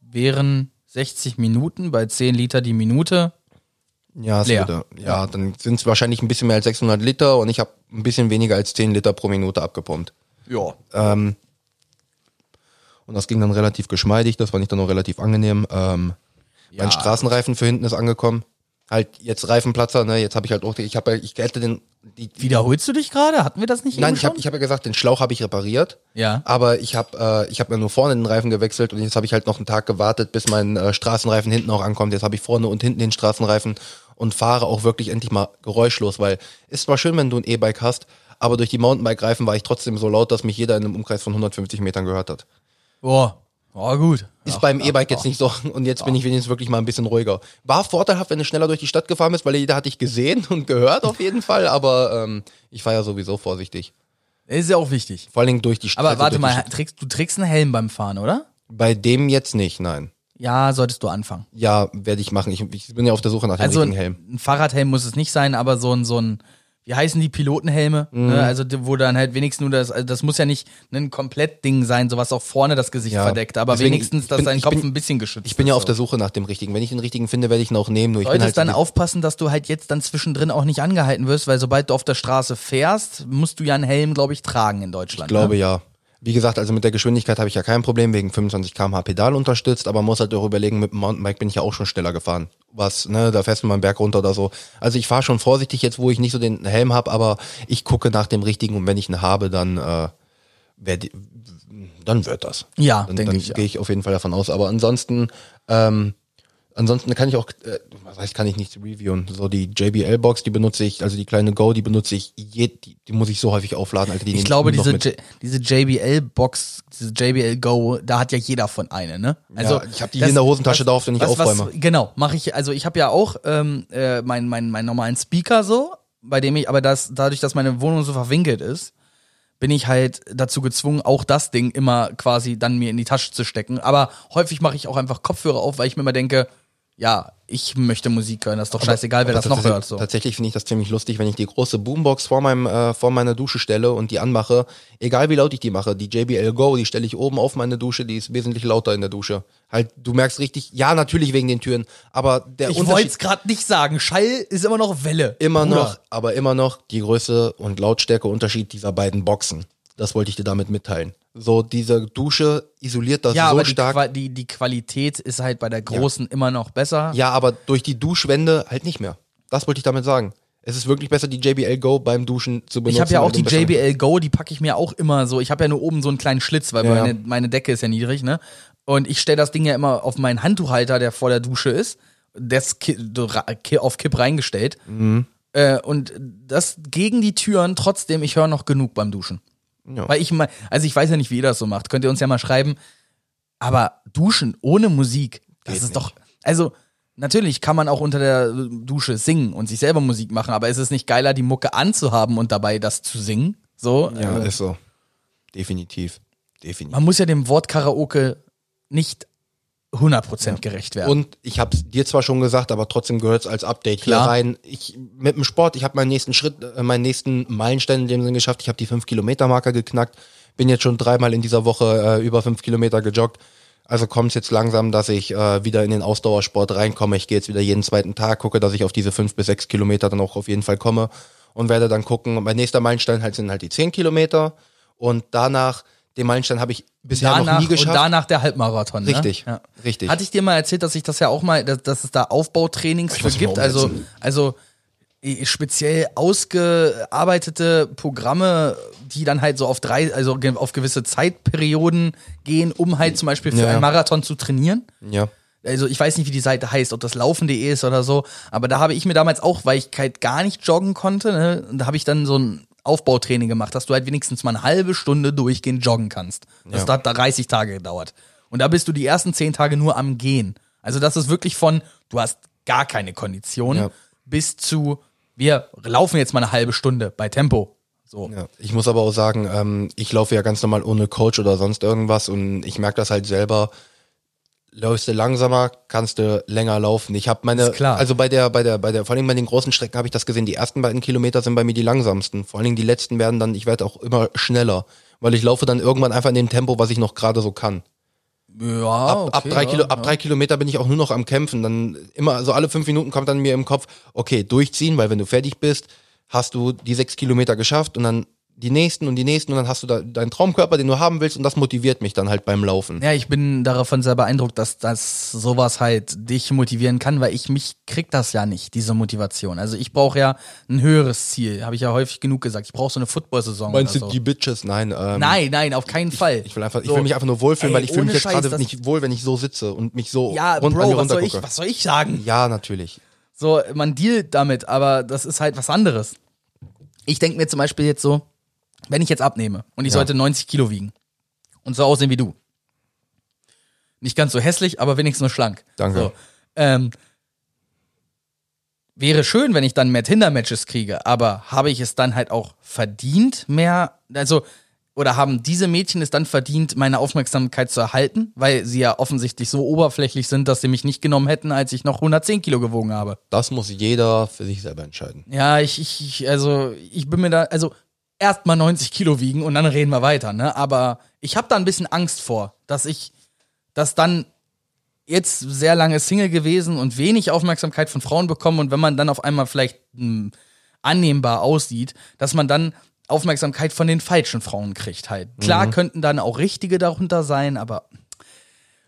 wären 60 Minuten, bei 10 Liter die Minute. ja, würde, ja, dann sind es wahrscheinlich ein bisschen mehr als 600 Liter und ich habe ein bisschen weniger als 10 Liter pro Minute abgepumpt. Ja. Ähm, und das ging dann relativ geschmeidig, das fand ich dann auch relativ angenehm. Ähm, Ja. Mein Straßenreifen für hinten ist angekommen. Halt jetzt Reifenplatzer, ne? Jetzt habe ich halt auch, ich habe, ich hätte den, die, Wiederholst du dich gerade? Hatten wir das nicht nein, ich habe, ich habe ja gesagt, den Schlauch habe ich repariert. Ja. Aber ich habe, äh, ich habe mir nur vorne den Reifen gewechselt und jetzt habe ich halt noch einen Tag gewartet, bis mein äh, Straßenreifen hinten auch ankommt. Jetzt habe ich vorne und hinten den Straßenreifen und fahre auch wirklich endlich mal geräuschlos, weil ist zwar schön, wenn du ein E-Bike hast, aber durch die Mountainbike-Reifen war ich trotzdem so laut, dass mich jeder in einem Umkreis von 150 Metern gehört hat. Boah. Oh, gut. Ist beim E-Bike jetzt nicht so und jetzt bin ich wenigstens wirklich mal ein bisschen ruhiger. War vorteilhaft, wenn du schneller durch die Stadt gefahren bist, weil jeder hat dich gesehen und gehört auf jeden Fall, aber ähm, ich war ja sowieso vorsichtig. Ist ja auch wichtig. Vor allen Dingen durch die Stadt. Aber warte mal, trägst, du trägst einen Helm beim Fahren, oder? Bei dem jetzt nicht, nein. Ja, solltest du anfangen. Ja, werde ich machen. Ich, ich bin ja auf der Suche nach dem Also richtigen Helm. ein Fahrradhelm muss es nicht sein, aber so ein, so ein, wie heißen die Pilotenhelme? Mhm. Ne? Also wo dann halt wenigstens nur das, also das muss ja nicht ein Komplettding sein, so was auch vorne das Gesicht Ja. verdeckt, aber Deswegen, wenigstens, dass bin- dein Kopf bin- ein bisschen geschützt Ich bin ja ist, auf der so. Suche nach dem richtigen. Wenn ich den richtigen finde, werde ich ihn auch nehmen. Nur ich Solltest halt dann so- aufpassen, dass du halt jetzt dann zwischendrin auch nicht angehalten wirst, weil sobald du auf der Straße fährst, musst du ja einen Helm, glaube ich, tragen in Deutschland. Ich glaube ne? ja. Wie gesagt, also mit der Geschwindigkeit habe ich ja kein Problem, wegen 25 km/h Pedal unterstützt, aber man muss halt auch überlegen, mit dem Mountainbike bin ich ja auch schon schneller gefahren. Was, ne, da fährst du mal einen Berg runter oder so. Also ich fahre schon vorsichtig jetzt, wo ich nicht so den Helm habe, aber ich gucke nach dem richtigen und wenn ich ihn habe, dann, äh, werd, dann wird das. Ja, dann, denke dann ich, gehe ich auf jeden Fall davon aus. Aber ansonsten, ähm, ansonsten kann ich auch, äh, was heißt, kann ich nicht reviewen. So die JBL-Box, die benutze ich, also die kleine Go, die benutze ich, je, die, die muss ich so häufig aufladen, Alter. Die Ich glaube, diese. J diese JBL-Box, diese JBL Go, da hat ja jeder von eine, ne? Also Ja, ich hab die hier in der Hosentasche drauf, wenn ich aufräume. genau, mache ich, also ich habe ja auch ähm, äh, meinen mein, mein normalen Speaker so, bei dem ich, aber das, dadurch, dass meine Wohnung so verwinkelt ist, bin ich halt dazu gezwungen, auch das Ding immer quasi dann mir in die Tasche zu stecken. Aber häufig mache ich auch einfach Kopfhörer auf, weil ich mir immer denke, ja, ich möchte Musik hören, das ist doch scheißegal, wer Aber das noch hört. So. Tatsächlich finde ich das ziemlich lustig, wenn ich die große Boombox vor meinem äh, vor meiner Dusche stelle und die anmache, egal wie laut ich die mache, die JBL Go, die stelle ich oben auf meine Dusche, die ist wesentlich lauter in der Dusche. Halt, du merkst richtig, ja, natürlich wegen den Türen, aber der Ich wollte es gerade nicht sagen, Schall ist immer noch Welle. immer Bruder. noch, aber immer noch die Größe und Lautstärkeunterschied dieser beiden Boxen. Das wollte ich dir damit mitteilen. So, diese Dusche isoliert das Ja, so aber stark. Qua die, die Qualität ist halt bei der großen immer noch besser. Ja, aber durch die Duschwände halt nicht mehr. Das wollte ich damit sagen. Es ist wirklich besser, die JBL Go beim Duschen zu benutzen. Ich habe ja auch die JBL Go, die packe ich mir auch immer so. Ich habe ja nur oben so einen kleinen Schlitz, weil Ja, meine, ja. meine Decke ist ja niedrig, ne? Und ich stelle das Ding ja immer auf meinen Handtuchhalter, der vor der Dusche ist. Der ist auf Kipp reingestellt. Mhm. Äh, und das gegen die Türen, trotzdem, ich höre noch genug beim Duschen. Ja. Weil ich mal, also ich weiß ja nicht, wie ihr das so macht. Könnt ihr uns ja mal schreiben. Aber duschen ohne Musik, das Geht ist nicht. doch, also natürlich kann man auch unter der Dusche singen und sich selber Musik machen, aber ist es nicht geiler, die Mucke anzuhaben und dabei das zu singen? So, Ja, also, ist so. Definitiv. Definitiv. man muss ja dem Wort Karaoke nicht 100% gerecht werden. Und ich habe es dir zwar schon gesagt, aber trotzdem gehört es als Update Klar. hier rein. Ich mit dem Sport, ich habe meinen nächsten Schritt, äh, meinen nächsten Meilenstein in dem Sinn geschafft. Ich habe die 5 Kilometer Marker geknackt. Bin jetzt schon dreimal in dieser Woche äh, über 5 Kilometer gejoggt. Also kommt es jetzt langsam, dass ich äh, wieder in den Ausdauersport reinkomme. Ich gehe jetzt wieder jeden zweiten Tag, gucke, dass ich auf diese 5 bis 6 Kilometer dann auch auf jeden Fall komme und werde dann gucken. Mein nächster Meilenstein halt sind halt die 10 Kilometer und danach den Meilenstein habe ich bisher danach, noch nie geschafft. Und danach der Halbmarathon. Richtig, ne? ja. richtig. Hatte ich dir mal erzählt, dass ich das ja auch mal, dass, dass es da Aufbautrainings für gibt? Also, also speziell ausgearbeitete Programme, die dann halt so auf drei, also auf gewisse Zeitperioden gehen, um halt zum Beispiel für Ja. einen Marathon zu trainieren. ja. Also ich weiß nicht, wie die Seite heißt, ob das laufen.de ist oder so, aber da habe ich mir damals auch, weil ich halt gar nicht joggen konnte, ne, da habe ich dann so ein Aufbautraining gemacht, dass du halt wenigstens mal eine halbe Stunde durchgehend joggen kannst. Das Ja. hat da 30 Tage gedauert. Und da bist du die ersten 10 Tage nur am Gehen. Also das ist wirklich von, du hast gar keine Kondition, Ja. bis zu, wir laufen jetzt mal eine halbe Stunde bei Tempo. So. Ja, ich muss aber auch sagen, ähm, ich laufe ja ganz normal ohne Coach oder sonst irgendwas und ich merke das halt selber. Läufst du langsamer, kannst du länger laufen. Ich habe meine, Ist klar. also bei der, bei der, bei der, vor allem bei den großen Strecken habe ich das gesehen. Die ersten beiden Kilometer sind bei mir die langsamsten. Vor allen Dingen die letzten werden dann, ich werde auch immer schneller, weil ich laufe dann irgendwann einfach in dem Tempo, was ich noch gerade so kann. Ja, Ab, ab, okay, drei ja, Kilo, ja. ab drei Kilometer bin ich auch nur noch am Kämpfen. Dann immer, also alle fünf Minuten kommt dann mir im Kopf, okay, durchziehen, weil wenn du fertig bist, hast du die sechs Kilometer geschafft und dann die nächsten und die nächsten und dann hast du da deinen Traumkörper, den du haben willst und das motiviert mich dann halt beim Laufen. Ja, ich bin davon sehr beeindruckt, dass das sowas halt dich motivieren kann, weil ich mich krieg das ja nicht, diese Motivation. Also ich brauche ja ein höheres Ziel, habe ich ja häufig genug gesagt. Ich brauche so eine Football-Saison. Meinst du so. die Bitches? Nein, ähm, Nein, nein, auf keinen Fall. Ich will einfach, ich So. will mich einfach nur wohlfühlen, Ey, weil ich fühle mich jetzt gerade nicht wohl, wenn ich so sitze und mich so Ja, rund an Bro, mir was soll, ich, was soll ich sagen? Ja, natürlich. So, man dealt damit, aber das ist halt was anderes. Ich denke mir zum Beispiel jetzt so, wenn ich jetzt abnehme und ich Ja. sollte 90 Kilo wiegen und so aussehen wie du. Nicht ganz so hässlich, aber wenigstens nur schlank. Danke. So, ähm, wäre schön, wenn ich dann mehr Tinder-Matches kriege, aber habe ich es dann halt auch verdient, mehr, also, oder haben diese Mädchen es dann verdient, meine Aufmerksamkeit zu erhalten, weil sie ja offensichtlich so oberflächlich sind, dass sie mich nicht genommen hätten, als ich noch 110 Kilo gewogen habe. Das muss jeder für sich selber entscheiden. Ja, ich, ich, ich also ich bin mir da, also erst mal 90 Kilo wiegen und dann reden wir weiter, ne? Aber ich habe da ein bisschen Angst vor, dass ich, dass dann jetzt sehr lange Single gewesen und wenig Aufmerksamkeit von Frauen bekommen und wenn man dann auf einmal vielleicht mh, annehmbar aussieht, dass man dann Aufmerksamkeit von den falschen Frauen kriegt halt. Klar könnten dann auch richtige darunter sein, aber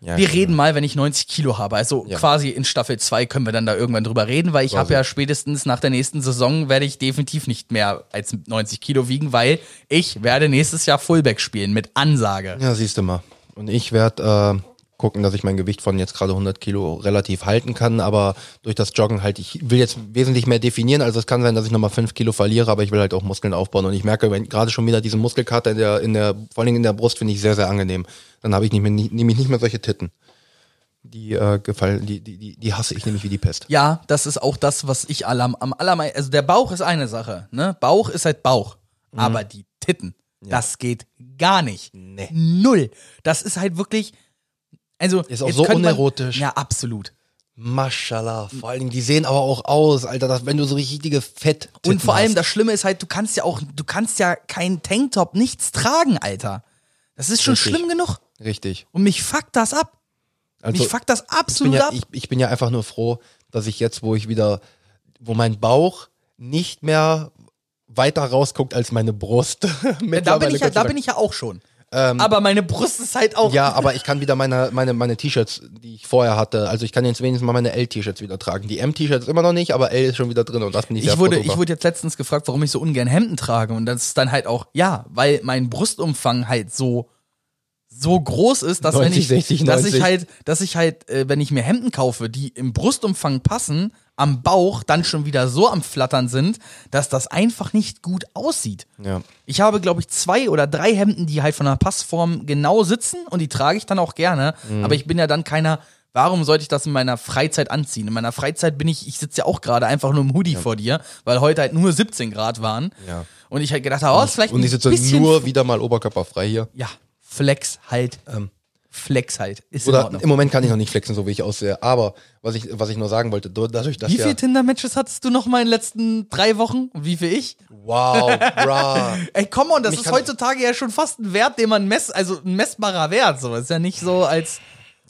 Ja, wir reden mal, wenn ich 90 Kilo habe. Also Ja. quasi in Staffel 2 können wir dann da irgendwann drüber reden, weil ich habe ja spätestens nach der nächsten Saison werde ich definitiv nicht mehr als 90 Kilo wiegen, weil ich werde nächstes Jahr Fullback spielen mit Ansage. Ja, siehst du mal. Und ich werde äh, gucken, dass ich mein Gewicht von jetzt gerade 100 Kilo relativ halten kann, aber durch das Joggen halt, ich will jetzt wesentlich mehr definieren, also es kann sein, dass ich nochmal 5 Kilo verliere, aber ich will halt auch Muskeln aufbauen und ich merke, wenn gerade schon wieder diese Muskelkater in der, in der, vor allen Dingen in der Brust finde ich sehr, sehr angenehm. Dann habe ich nicht mehr, nie- nehme ich nicht mehr solche Titten. Die äh, gefallen, die, die, die, die hasse ich nämlich wie die Pest. Ja, das ist auch das, was ich am, am allermeisten, also der Bauch ist eine Sache, ne? Bauch ist halt Bauch, aber die Titten, das geht gar nicht. Nee. Null. Das ist halt wirklich, also. Ist auch so könnte man- unerotisch. Ja, absolut. Maschallah. Vor allen Dingen, die sehen aber auch aus, Alter, dass, wenn du so richtige Fett Und vor allem hast. das Schlimme ist halt, du kannst ja auch, du kannst ja keinen Tanktop, nichts tragen, Alter. Das ist schon Richtig. schlimm genug. Richtig. Und mich fuckt das ab. Also, mich fuckt das ich absolut ja, ab. ich, ich bin ja einfach nur froh, dass ich jetzt, wo ich wieder, wo mein Bauch nicht mehr weiter rausguckt als meine Brust. da bin ich ja, da bin ich ja auch schon. Aber meine Brust ist halt auch. Ähm, ja, aber ich kann wieder meine, meine, meine T-Shirts, die ich vorher hatte, also ich kann jetzt wenigstens mal meine L-T-Shirts wieder tragen. Die M-T-Shirts immer noch nicht, aber L ist schon wieder drin und das bin ich, sehr Ich wurde, ich wurde jetzt letztens gefragt, warum ich so ungern Hemden trage. Und das ist dann halt auch, ja, weil mein Brustumfang halt so, so groß ist, dass 90, wenn ich, 60, dass 90. ich halt, dass ich halt, äh, wenn ich mir Hemden kaufe, die im Brustumfang passen, am Bauch dann schon wieder so am Flattern sind, dass das einfach nicht gut aussieht. Ja. Ich habe, glaube ich, zwei oder drei Hemden, die halt von der Passform genau sitzen und die trage ich dann auch gerne. Mhm. Aber ich bin ja dann keiner, warum sollte ich das in meiner Freizeit anziehen? In meiner Freizeit bin ich, ich sitze ja auch gerade einfach nur im Hoodie vor dir, weil heute halt nur 17 Grad waren. Ja. Und ich halt gedacht habe, oh, ist vielleicht Und ich sitze nur wieder mal oberkörperfrei hier. ja, Flex halt. Flex halt. Ist Oder im Moment kann ich noch nicht flexen, so wie ich aussehe. Aber was ich, was ich nur sagen wollte, du- dadurch, dass Wie ja, viele Tinder-Matches hattest du noch mal in den letzten drei Wochen? Wie viel ich? wow, bra. Ey, komm on, das Mich ist heutzutage ja schon fast ein Wert, den man mess, also ein messbarer Wert. So, ist ja nicht so, als,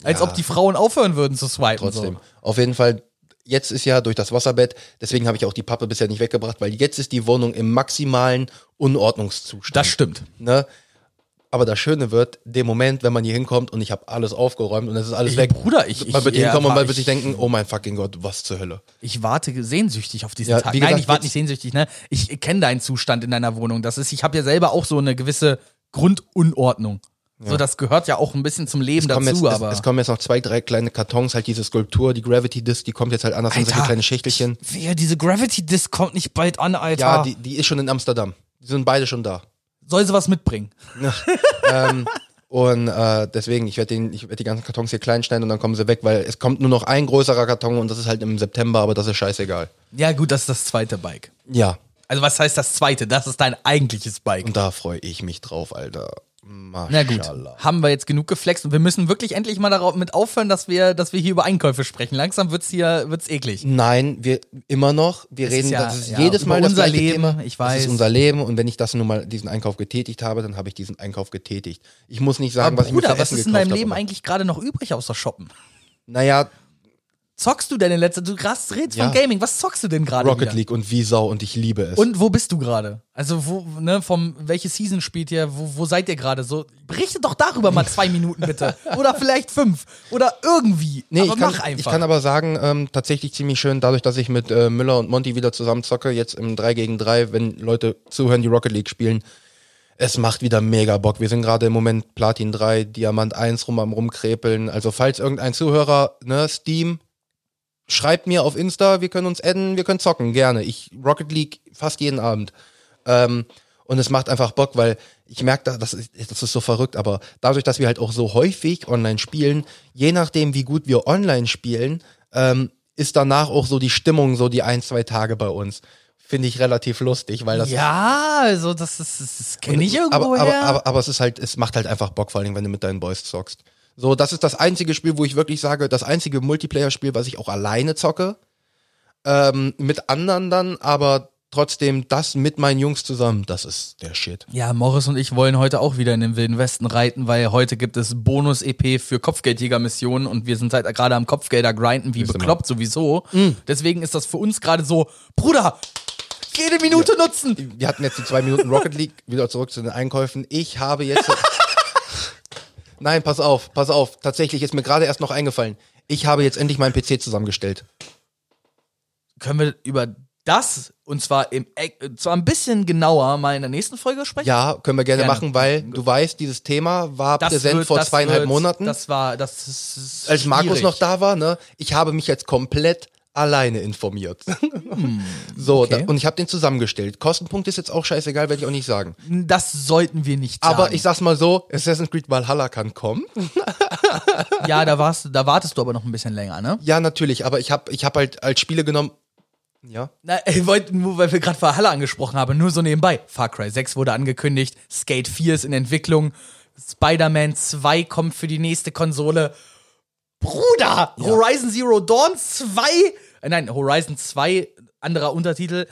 als Ja. ob die Frauen aufhören würden zu swipen. Trotzdem. So. Auf jeden Fall, jetzt ist ja durch das Wasserbett, deswegen habe ich auch die Pappe bisher nicht weggebracht, weil jetzt ist die Wohnung im maximalen Unordnungszustand. Das stimmt. ne? Aber das Schöne wird, dem Moment, wenn man hier hinkommt und ich habe alles aufgeräumt und es ist alles Ey, weg. Bruder, ich- man ich- wird ja, hinkommen und man wird ich- sich denken, oh mein fucking Gott, was zur Hölle. Ich warte sehnsüchtig auf diesen Ja, Tag. wie Nein, gesagt, ich warte nicht sehnsüchtig, ne? Ich kenne deinen Zustand in deiner Wohnung. Das ist, ich habe ja selber auch so eine gewisse Grundunordnung. So, das gehört ja auch ein bisschen zum Leben dazu, jetzt, aber. es, es kommen jetzt noch zwei, drei kleine Kartons, halt diese Skulptur, die Gravity Disc, die kommt jetzt halt anders in solche kleine Schächtelchen. Wer, diese Gravity Disc kommt nicht bald an, Alter. Ja, die, die ist schon in Amsterdam. Die sind beide schon da. Soll sie was mitbringen? ähm, und äh, deswegen, ich werde werde die ganzen Kartons hier klein schneiden und dann kommen sie weg, weil es kommt nur noch ein größerer Karton und das ist halt im September, aber das ist scheißegal. Ja, gut, das ist das zweite Bike. Ja. Also, was heißt das zweite? Das ist dein eigentliches Bike. Und da freue ich mich drauf, Alter. Na gut, haben wir jetzt genug geflext und wir müssen wirklich endlich mal darauf mit aufhören, dass wir, dass wir hier über Einkäufe sprechen. Langsam wird's hier wird's eklig. Nein, wir immer noch. Wir Es reden ja- das ist ja, jedes Mal das unser Leben, Thema. ich Das weiß. ist unser Leben und wenn ich das nun mal diesen Einkauf getätigt habe, dann habe ich diesen Einkauf getätigt. Ich muss nicht sagen, Aber was ich mir Bruder, für was Essen ist in deinem Leben eigentlich gerade noch übrig außer Shoppen? Naja, Zockst du denn in letzter Du krass redest Ja. von Gaming. Was zockst du denn gerade? Rocket wieder? League und wie Sau und ich liebe es. Und wo bist du gerade? Also wo, ne, vom welche Season spielt ihr? Wo, wo seid ihr gerade? So berichtet doch darüber mal zwei Minuten bitte. Oder vielleicht fünf. Oder irgendwie. Nee, aber ich kann, mach einfach. ich kann aber sagen, ähm, tatsächlich ziemlich schön, dadurch, dass ich mit äh, Müller und Monty wieder zusammen zocke, jetzt im 3 gegen 3, wenn Leute zuhören, die Rocket League spielen, es macht wieder mega Bock. Wir sind gerade im Moment Platin 3, Diamant 1 rum am rumkrepeln. Also falls irgendein Zuhörer, ne, Steam, schreibt mir auf Insta, wir können uns adden, wir können zocken, gerne. Ich Rocket League fast jeden Abend. Ähm, und es macht einfach Bock, weil ich merke, da- das ist, das ist so verrückt, aber dadurch, dass wir halt auch so häufig online spielen, je nachdem, wie gut wir online spielen, ähm, ist danach auch so die Stimmung so die ein, zwei Tage bei uns. Finde ich relativ lustig, weil das ja, also das ist, das, das kenne ich irgendwo aber, aber, aber, aber es ist halt, es macht halt einfach Bock, vor allem, wenn du mit deinen Boys zockst. So, das ist das einzige Spiel, wo ich wirklich sage, das einzige Multiplayer-Spiel, was ich auch alleine zocke. Ähm, mit anderen dann, aber trotzdem das mit meinen Jungs zusammen, das ist der Shit. Ja, Morris und ich wollen heute auch wieder in den Wilden Westen reiten, weil heute gibt es Bonus-EP für Kopfgeldjäger-Missionen und wir sind halt gerade am Kopfgelder grinden, wie bekloppt sowieso. Deswegen ist das für uns gerade so, Bruder, jede Minute nutzen. Wir hatten jetzt die zwei Minuten Rocket League, wieder zurück zu den Einkäufen. Ich habe jetzt. Nein, pass auf, pass auf. Tatsächlich ist mir gerade erst noch eingefallen. Ich habe jetzt endlich meinen PC zusammengestellt. Können wir über das, und zwar im, zwar ein bisschen genauer mal in der nächsten Folge sprechen? Ja, können wir gerne, Gerne. machen, weil du weißt, dieses Thema war Das präsent wird- vor zweieinhalb wird- Monaten. Das war, das ist als Markus noch da war, ne? Ich habe mich jetzt komplett alleine informiert. so, okay. da, und ich habe den zusammengestellt. Kostenpunkt ist jetzt auch scheißegal, werde ich auch nicht sagen. Das sollten wir nicht sagen. Aber ich sag's mal so, Assassin's Creed Valhalla kann kommen. ja, da warst, da wartest du aber noch ein bisschen länger, ne? Ja, natürlich, aber ich habe ich hab halt als Spiele genommen. Ja. Na, ich wollte nur, weil wir gerade Valhalla angesprochen haben, nur so nebenbei. Far Cry 6 wurde angekündigt, Skate 4 ist in Entwicklung, Spider-Man 2 kommt für die nächste Konsole. Bruder! Horizon Zero Dawn 2? Äh, nein, Horizon 2, anderer Untertitel.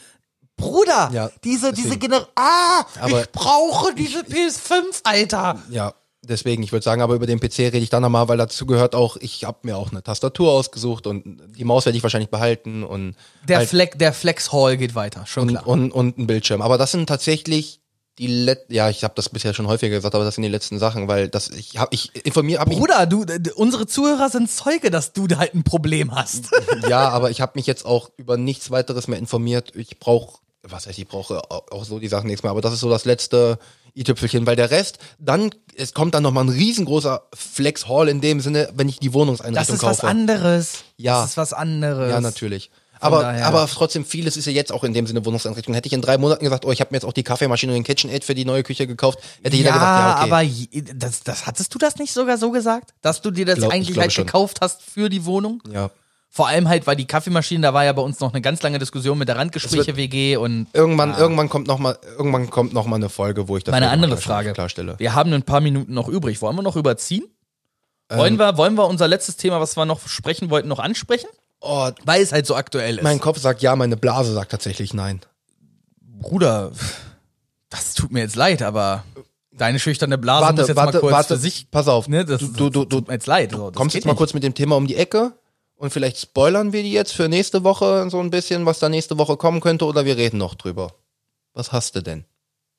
Bruder! Ja, diese, deswegen. diese Gener Ah! Aber- ich brauche diese PS5, Alter! Ja, deswegen, ich würde sagen, aber über den PC rede ich dann nochmal, weil dazu gehört auch, ich habe mir auch eine Tastatur ausgesucht und die Maus werde ich wahrscheinlich behalten und Der, halt, Flex, der Flex Hall geht weiter, schon und, klar. und, und ein Bildschirm. Aber das sind tatsächlich die Let ja, ich habe das bisher schon häufiger gesagt, aber das sind die letzten Sachen, weil das ich habe ich informiere hab mich Bruder, du, unsere Zuhörer sind Zeuge, dass du da halt ein Problem hast. Ja, aber ich habe mich jetzt auch über nichts weiteres mehr informiert. Ich brauche, was heißt, ich brauche au- auch so die Sachen nichts mehr, aber das ist so das letzte i-Tüpfelchen, weil der Rest, dann, es kommt dann nochmal ein riesengroßer Flex Hall in dem Sinne, wenn ich die Das Wohnungseinrichtung ist was kaufe. anderes. Ja. Das ist was anderes. Ja, natürlich. Aber, daher- aber trotzdem, vieles ist ja jetzt auch in dem Sinne Wohnungseinrichtung. Hätte ich in drei Monaten gesagt, oh, ich habe mir jetzt auch die Kaffeemaschine und den KitchenAid für die neue Küche gekauft, hätte jeder ja, gesagt, ja, okay. aber das, das hattest du das nicht sogar so gesagt? Dass du dir das Glaub- ich eigentlich halt schon. gekauft hast für die Wohnung? ja. Vor allem halt, weil die Kaffeemaschine, da war ja bei uns noch eine ganz lange Diskussion mit der Randgespräche WG und Irgendwann, irgendwann kommt noch mal, irgendwann kommt noch mal eine Folge, wo ich das meine andere Frage. klarstelle. Wir haben ein paar Minuten noch übrig. Wollen wir noch überziehen? Ähm. Wollen, wir, wollen wir unser letztes Thema, was wir noch sprechen wollten, noch ansprechen? Oh, Weil es halt so aktuell ist. mein Kopf sagt ja, meine Blase sagt tatsächlich nein. Bruder, das tut mir jetzt leid, aber deine schüchterne Blase muss Warte, jetzt warte, mal kurz warte, für sich. pass auf. Ne, das, du, du, du, tut mir jetzt leid. So, kommst jetzt mal nicht. kurz mit dem Thema um die Ecke und vielleicht spoilern wir die jetzt für nächste Woche so ein bisschen, was da nächste Woche kommen könnte oder wir reden noch drüber. Was hast du denn?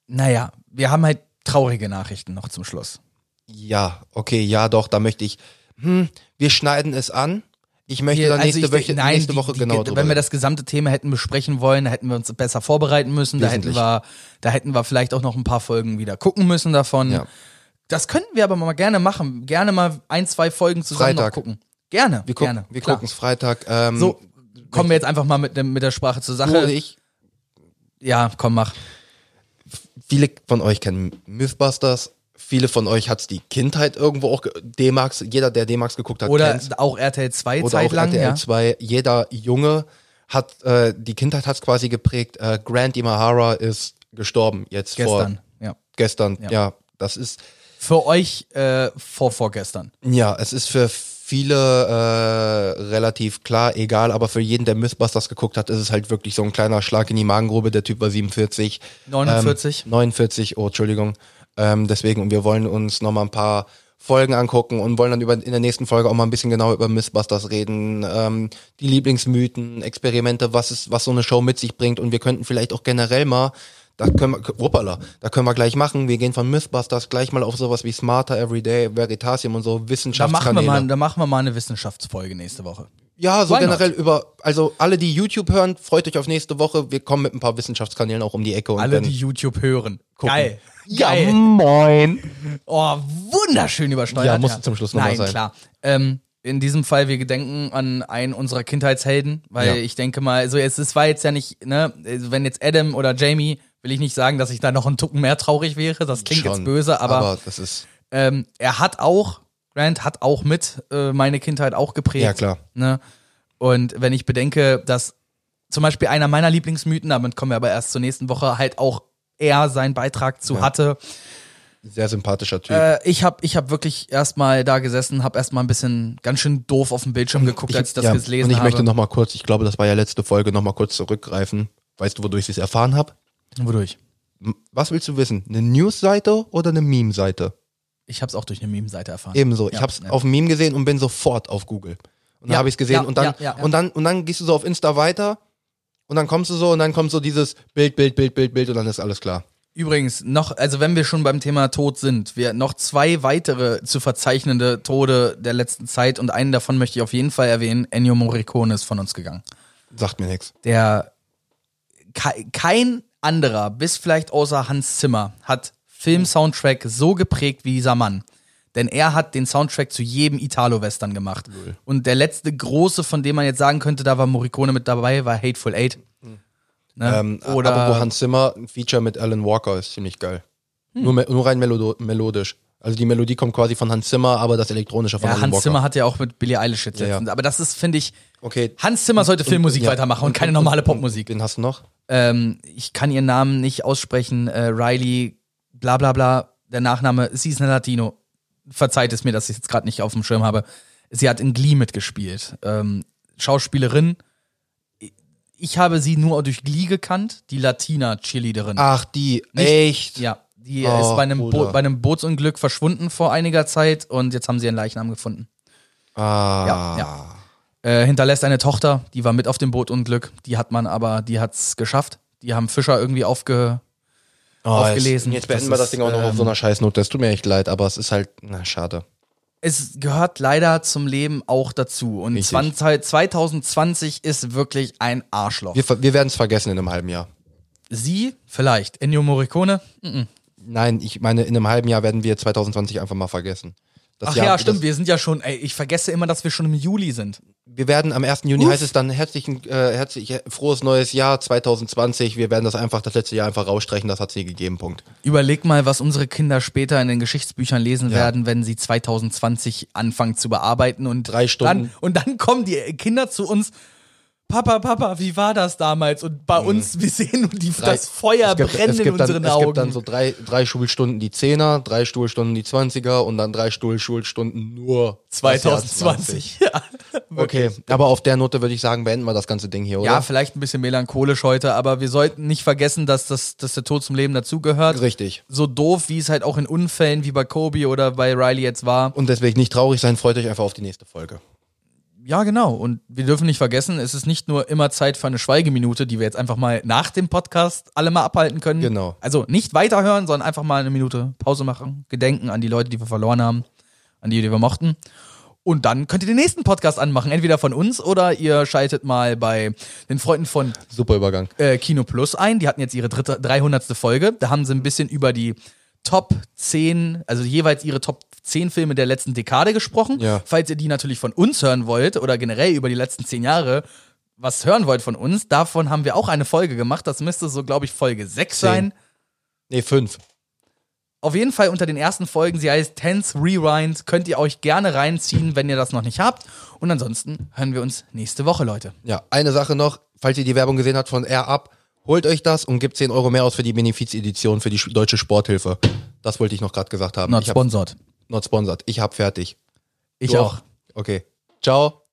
Naja, wir haben halt traurige Nachrichten noch zum Schluss. Ja, okay, ja, doch, da möchte ich. Hm, wir schneiden es an. Ich möchte Hier, dann also nächste, ich- Woche, nein, nächste die- Woche die- genau drüber. Wenn wir das gesamte Thema hätten besprechen wollen, da hätten wir uns besser vorbereiten müssen. Da hätten wir, da hätten wir vielleicht auch noch ein paar Folgen wieder gucken müssen davon. Ja. Das könnten wir aber mal gerne machen. Gerne mal ein, zwei Folgen zusammen Freitag. noch gucken. Gerne. wir gucken, gerne. wir gucken es Freitag. Ähm, So, kommen wir jetzt einfach mal mit, mit der Sprache zur du und Sache. ich, Ja, komm, mach. viele von euch kennen Mythbusters. Viele von euch hat's die Kindheit irgendwo auch D-Max, jeder der D-Max geguckt hat, Oder kennt's. auch RTL 2 oder Zeit auch lang. RTL ja. 2. Jeder Junge hat äh, die Kindheit hat's quasi geprägt. Äh, Grant Imahara ist gestorben jetzt vor Gestern. Ja. gestern. Ja. Ja. das ist Für euch äh, vor vorgestern. Ja, es ist für viele äh, relativ klar, egal, aber für jeden, der Mythbusters geguckt hat, ist es halt wirklich so ein kleiner Schlag in die Magengrube. Der Typ war 47. 49. Ähm, 49, oh, Entschuldigung. Ähm, deswegen, und wir wollen uns nochmal ein paar Folgen angucken und wollen dann über, in der nächsten Folge auch mal ein bisschen genauer über Mythbusters reden, ähm, die Lieblingsmythen, Experimente, was ist, was so eine Show mit sich bringt und wir könnten vielleicht auch generell mal da können wir, hoppala, da können wir gleich machen. Wir gehen von Mythbusters gleich mal auf sowas wie Smarter Everyday, Veritasium und so Da machen, Wissenschaftskanäle. wir mal, da machen wir mal eine Wissenschaftsfolge nächste Woche. Ja, so Why generell über, also alle, die YouTube hören, freut euch auf nächste Woche. Wir kommen mit ein paar Wissenschaftskanälen auch um die Ecke und Alle, die YouTube hören. gucken. Geil. Ja, Geil. moin. Oh, wunderschön übersteuert. Ja, musste zum Schluss noch Nein, sein. klar. Ähm, in diesem Fall, wir gedenken an einen unserer Kindheitshelden, weil Ja. ich denke mal, also es, es war jetzt ja nicht, ne, also wenn jetzt Adam oder Jamie, will ich nicht sagen, dass ich da noch einen Tucken mehr traurig wäre, das klingt Schon. jetzt böse, aber, aber das ist, ähm, er hat auch, Grant hat auch mit äh, meine Kindheit auch geprägt. ja klar. Ne? Und wenn ich bedenke, dass zum Beispiel einer meiner Lieblingsmythen, damit kommen wir aber erst zur nächsten Woche, halt auch er seinen Beitrag zu Ja. hatte. Sehr sympathischer Typ. Äh, ich habe ich hab wirklich erstmal da gesessen, habe erstmal ein bisschen ganz schön doof auf dem Bildschirm geguckt, als ich das ja, gelesen Und ich habe. möchte noch mal kurz, ich glaube, das war ja letzte Folge, noch mal kurz zurückgreifen. Weißt du, wodurch ich es erfahren habe? Wodurch? Was willst du wissen? Eine News-Seite oder eine Meme-Seite? Ich habe es auch durch eine Meme-Seite erfahren. Ebenso. ich Ja, habe es ja. auf dem Meme gesehen und bin sofort auf Google. Und dann Ja, habe ich es gesehen und dann und dann und dann gehst du so auf Insta weiter und dann kommst du so und dann kommt so dieses Bild, Bild, Bild, Bild, Bild und dann ist alles klar. Übrigens, noch, also wenn wir schon beim Thema Tod sind, wir noch zwei weitere zu verzeichnende Tode der letzten Zeit und einen davon möchte ich auf jeden Fall erwähnen. Ennio Morricone ist von uns gegangen. Sagt mir nichts. der ke- kein anderer, bis vielleicht außer Hans Zimmer, hat Film-Soundtrack so geprägt wie dieser Mann. Denn er hat den Soundtrack zu jedem Italo-Western gemacht. Und der letzte große, von dem man jetzt sagen könnte, da war Morricone mit dabei, war Hateful Eight. Ne? Ähm, Oder apropos Hans Zimmer, ein Feature mit Alan Walker ist ziemlich geil. Hm. Nur, nur rein melodisch. Also die Melodie kommt quasi von Hans Zimmer, aber das elektronische von ja, Alan Hans Walker. Zimmer hat ja auch mit Billie Eilish jetzt Ja, ja. Aber das ist, finde ich, Okay. Hans Zimmer sollte Filmmusik ja. weitermachen und keine normale Popmusik. Wen hast du noch? ähm, ich kann ihren Namen nicht aussprechen, äh, Riley, bla bla bla, der Nachname, sie ist eine Latino. Verzeiht es mir, dass ich jetzt gerade nicht auf dem Schirm habe. Sie hat in Glee mitgespielt. Ähm, Schauspielerin. Ich habe sie nur durch Glee gekannt, die Latina-Cheerleaderin. Ach, die. Nicht- Echt? Ja, die Oh, ist bei einem. Bo bei einem Bootsunglück verschwunden vor einiger Zeit und jetzt haben sie ihren Leichnam gefunden. Ah. Ja, ja. Äh, hinterlässt eine Tochter, die war mit auf dem Bootunglück. Die hat man aber, die hat's geschafft. Die haben Fischer irgendwie aufge, Oh, aufgelesen. Jetzt, jetzt beenden Das wir das Ding auch noch auf ähm, so einer Scheißnote. Das tut mir echt leid, aber es ist halt, na, schade. es gehört leider zum Leben auch dazu. Und Richtig. 20, 2020 ist wirklich ein Arschloch. Wir, wir werden es vergessen in einem halben Jahr. Sie, vielleicht. Ennio Morricone? Nein, ich meine, in einem halben Jahr werden wir 2020 einfach mal vergessen. Das Ach Jahr- ja, stimmt. Wir sind ja schon, ey, ich vergesse immer, dass wir schon im Juli sind. Wir werden am 1. Juni Uff. heißt es dann herzlichen, äh, herzlich, äh, frohes neues Jahr 2020. Wir werden das einfach, das letzte Jahr einfach rausstreichen. Das hat es nie gegeben, Punkt. Überleg mal, was unsere Kinder später in den Geschichtsbüchern lesen Ja. werden, wenn sie 2020 anfangen zu bearbeiten und Drei Stunden. Dann, und dann kommen die Kinder zu uns. Papa, Papa, wie war das damals? Und bei uns, wir sehen nur die, das Feuer Mhm. es gibt, brennen es in dann, unseren es Augen. gibt dann so drei, drei Schulstunden die Zehner, drei Schulstunden die Zwanziger und dann drei Schulstunden nur das Jahr 2020. Ja. Okay, aber auf der Note würde ich sagen, beenden wir das ganze Ding hier, oder? ja, vielleicht ein bisschen melancholisch heute, aber wir sollten nicht vergessen, dass, das, dass der Tod zum Leben dazugehört. Richtig. So doof, wie es halt auch in Unfällen wie bei Kobe oder bei Riley jetzt war. Und deswegen nicht traurig sein, freut euch einfach auf die nächste Folge. Ja, genau. Und wir dürfen nicht vergessen, es ist nicht nur immer Zeit für eine Schweigeminute, die wir jetzt einfach mal nach dem Podcast alle mal abhalten können. Genau. Also nicht weiterhören, sondern einfach mal eine Minute Pause machen, gedenken an die Leute, die wir verloren haben, an die, die wir mochten. Und dann könnt ihr den nächsten Podcast anmachen, entweder von uns oder ihr schaltet mal bei den Freunden von Super Übergang. äh, Kino Plus ein. Die hatten jetzt ihre dritte, 300. Folge. Da haben sie ein bisschen über die Top 10, also jeweils ihre Top 10 Filme der letzten Dekade gesprochen. Ja. Falls ihr die natürlich von uns hören wollt oder generell über die letzten 10 Jahre was hören wollt von uns, davon haben wir auch eine Folge gemacht. Das müsste so, glaube ich, Folge 6 Zehn. sein. Nee, fünf. Auf jeden Fall unter den ersten Folgen, sie heißt Tense Rewind, könnt ihr euch gerne reinziehen, wenn ihr das noch nicht habt. Und ansonsten hören wir uns nächste Woche, Leute. Ja, eine Sache noch, falls ihr die Werbung gesehen habt von Air Up, holt euch das und gebt 10 Euro mehr aus für die Benefizedition für die sch- deutsche Sporthilfe. Das wollte ich noch gerade gesagt haben. Not ich hab, sponsored. not sponsored. Ich hab fertig. Ich Du auch. Okay. Ciao.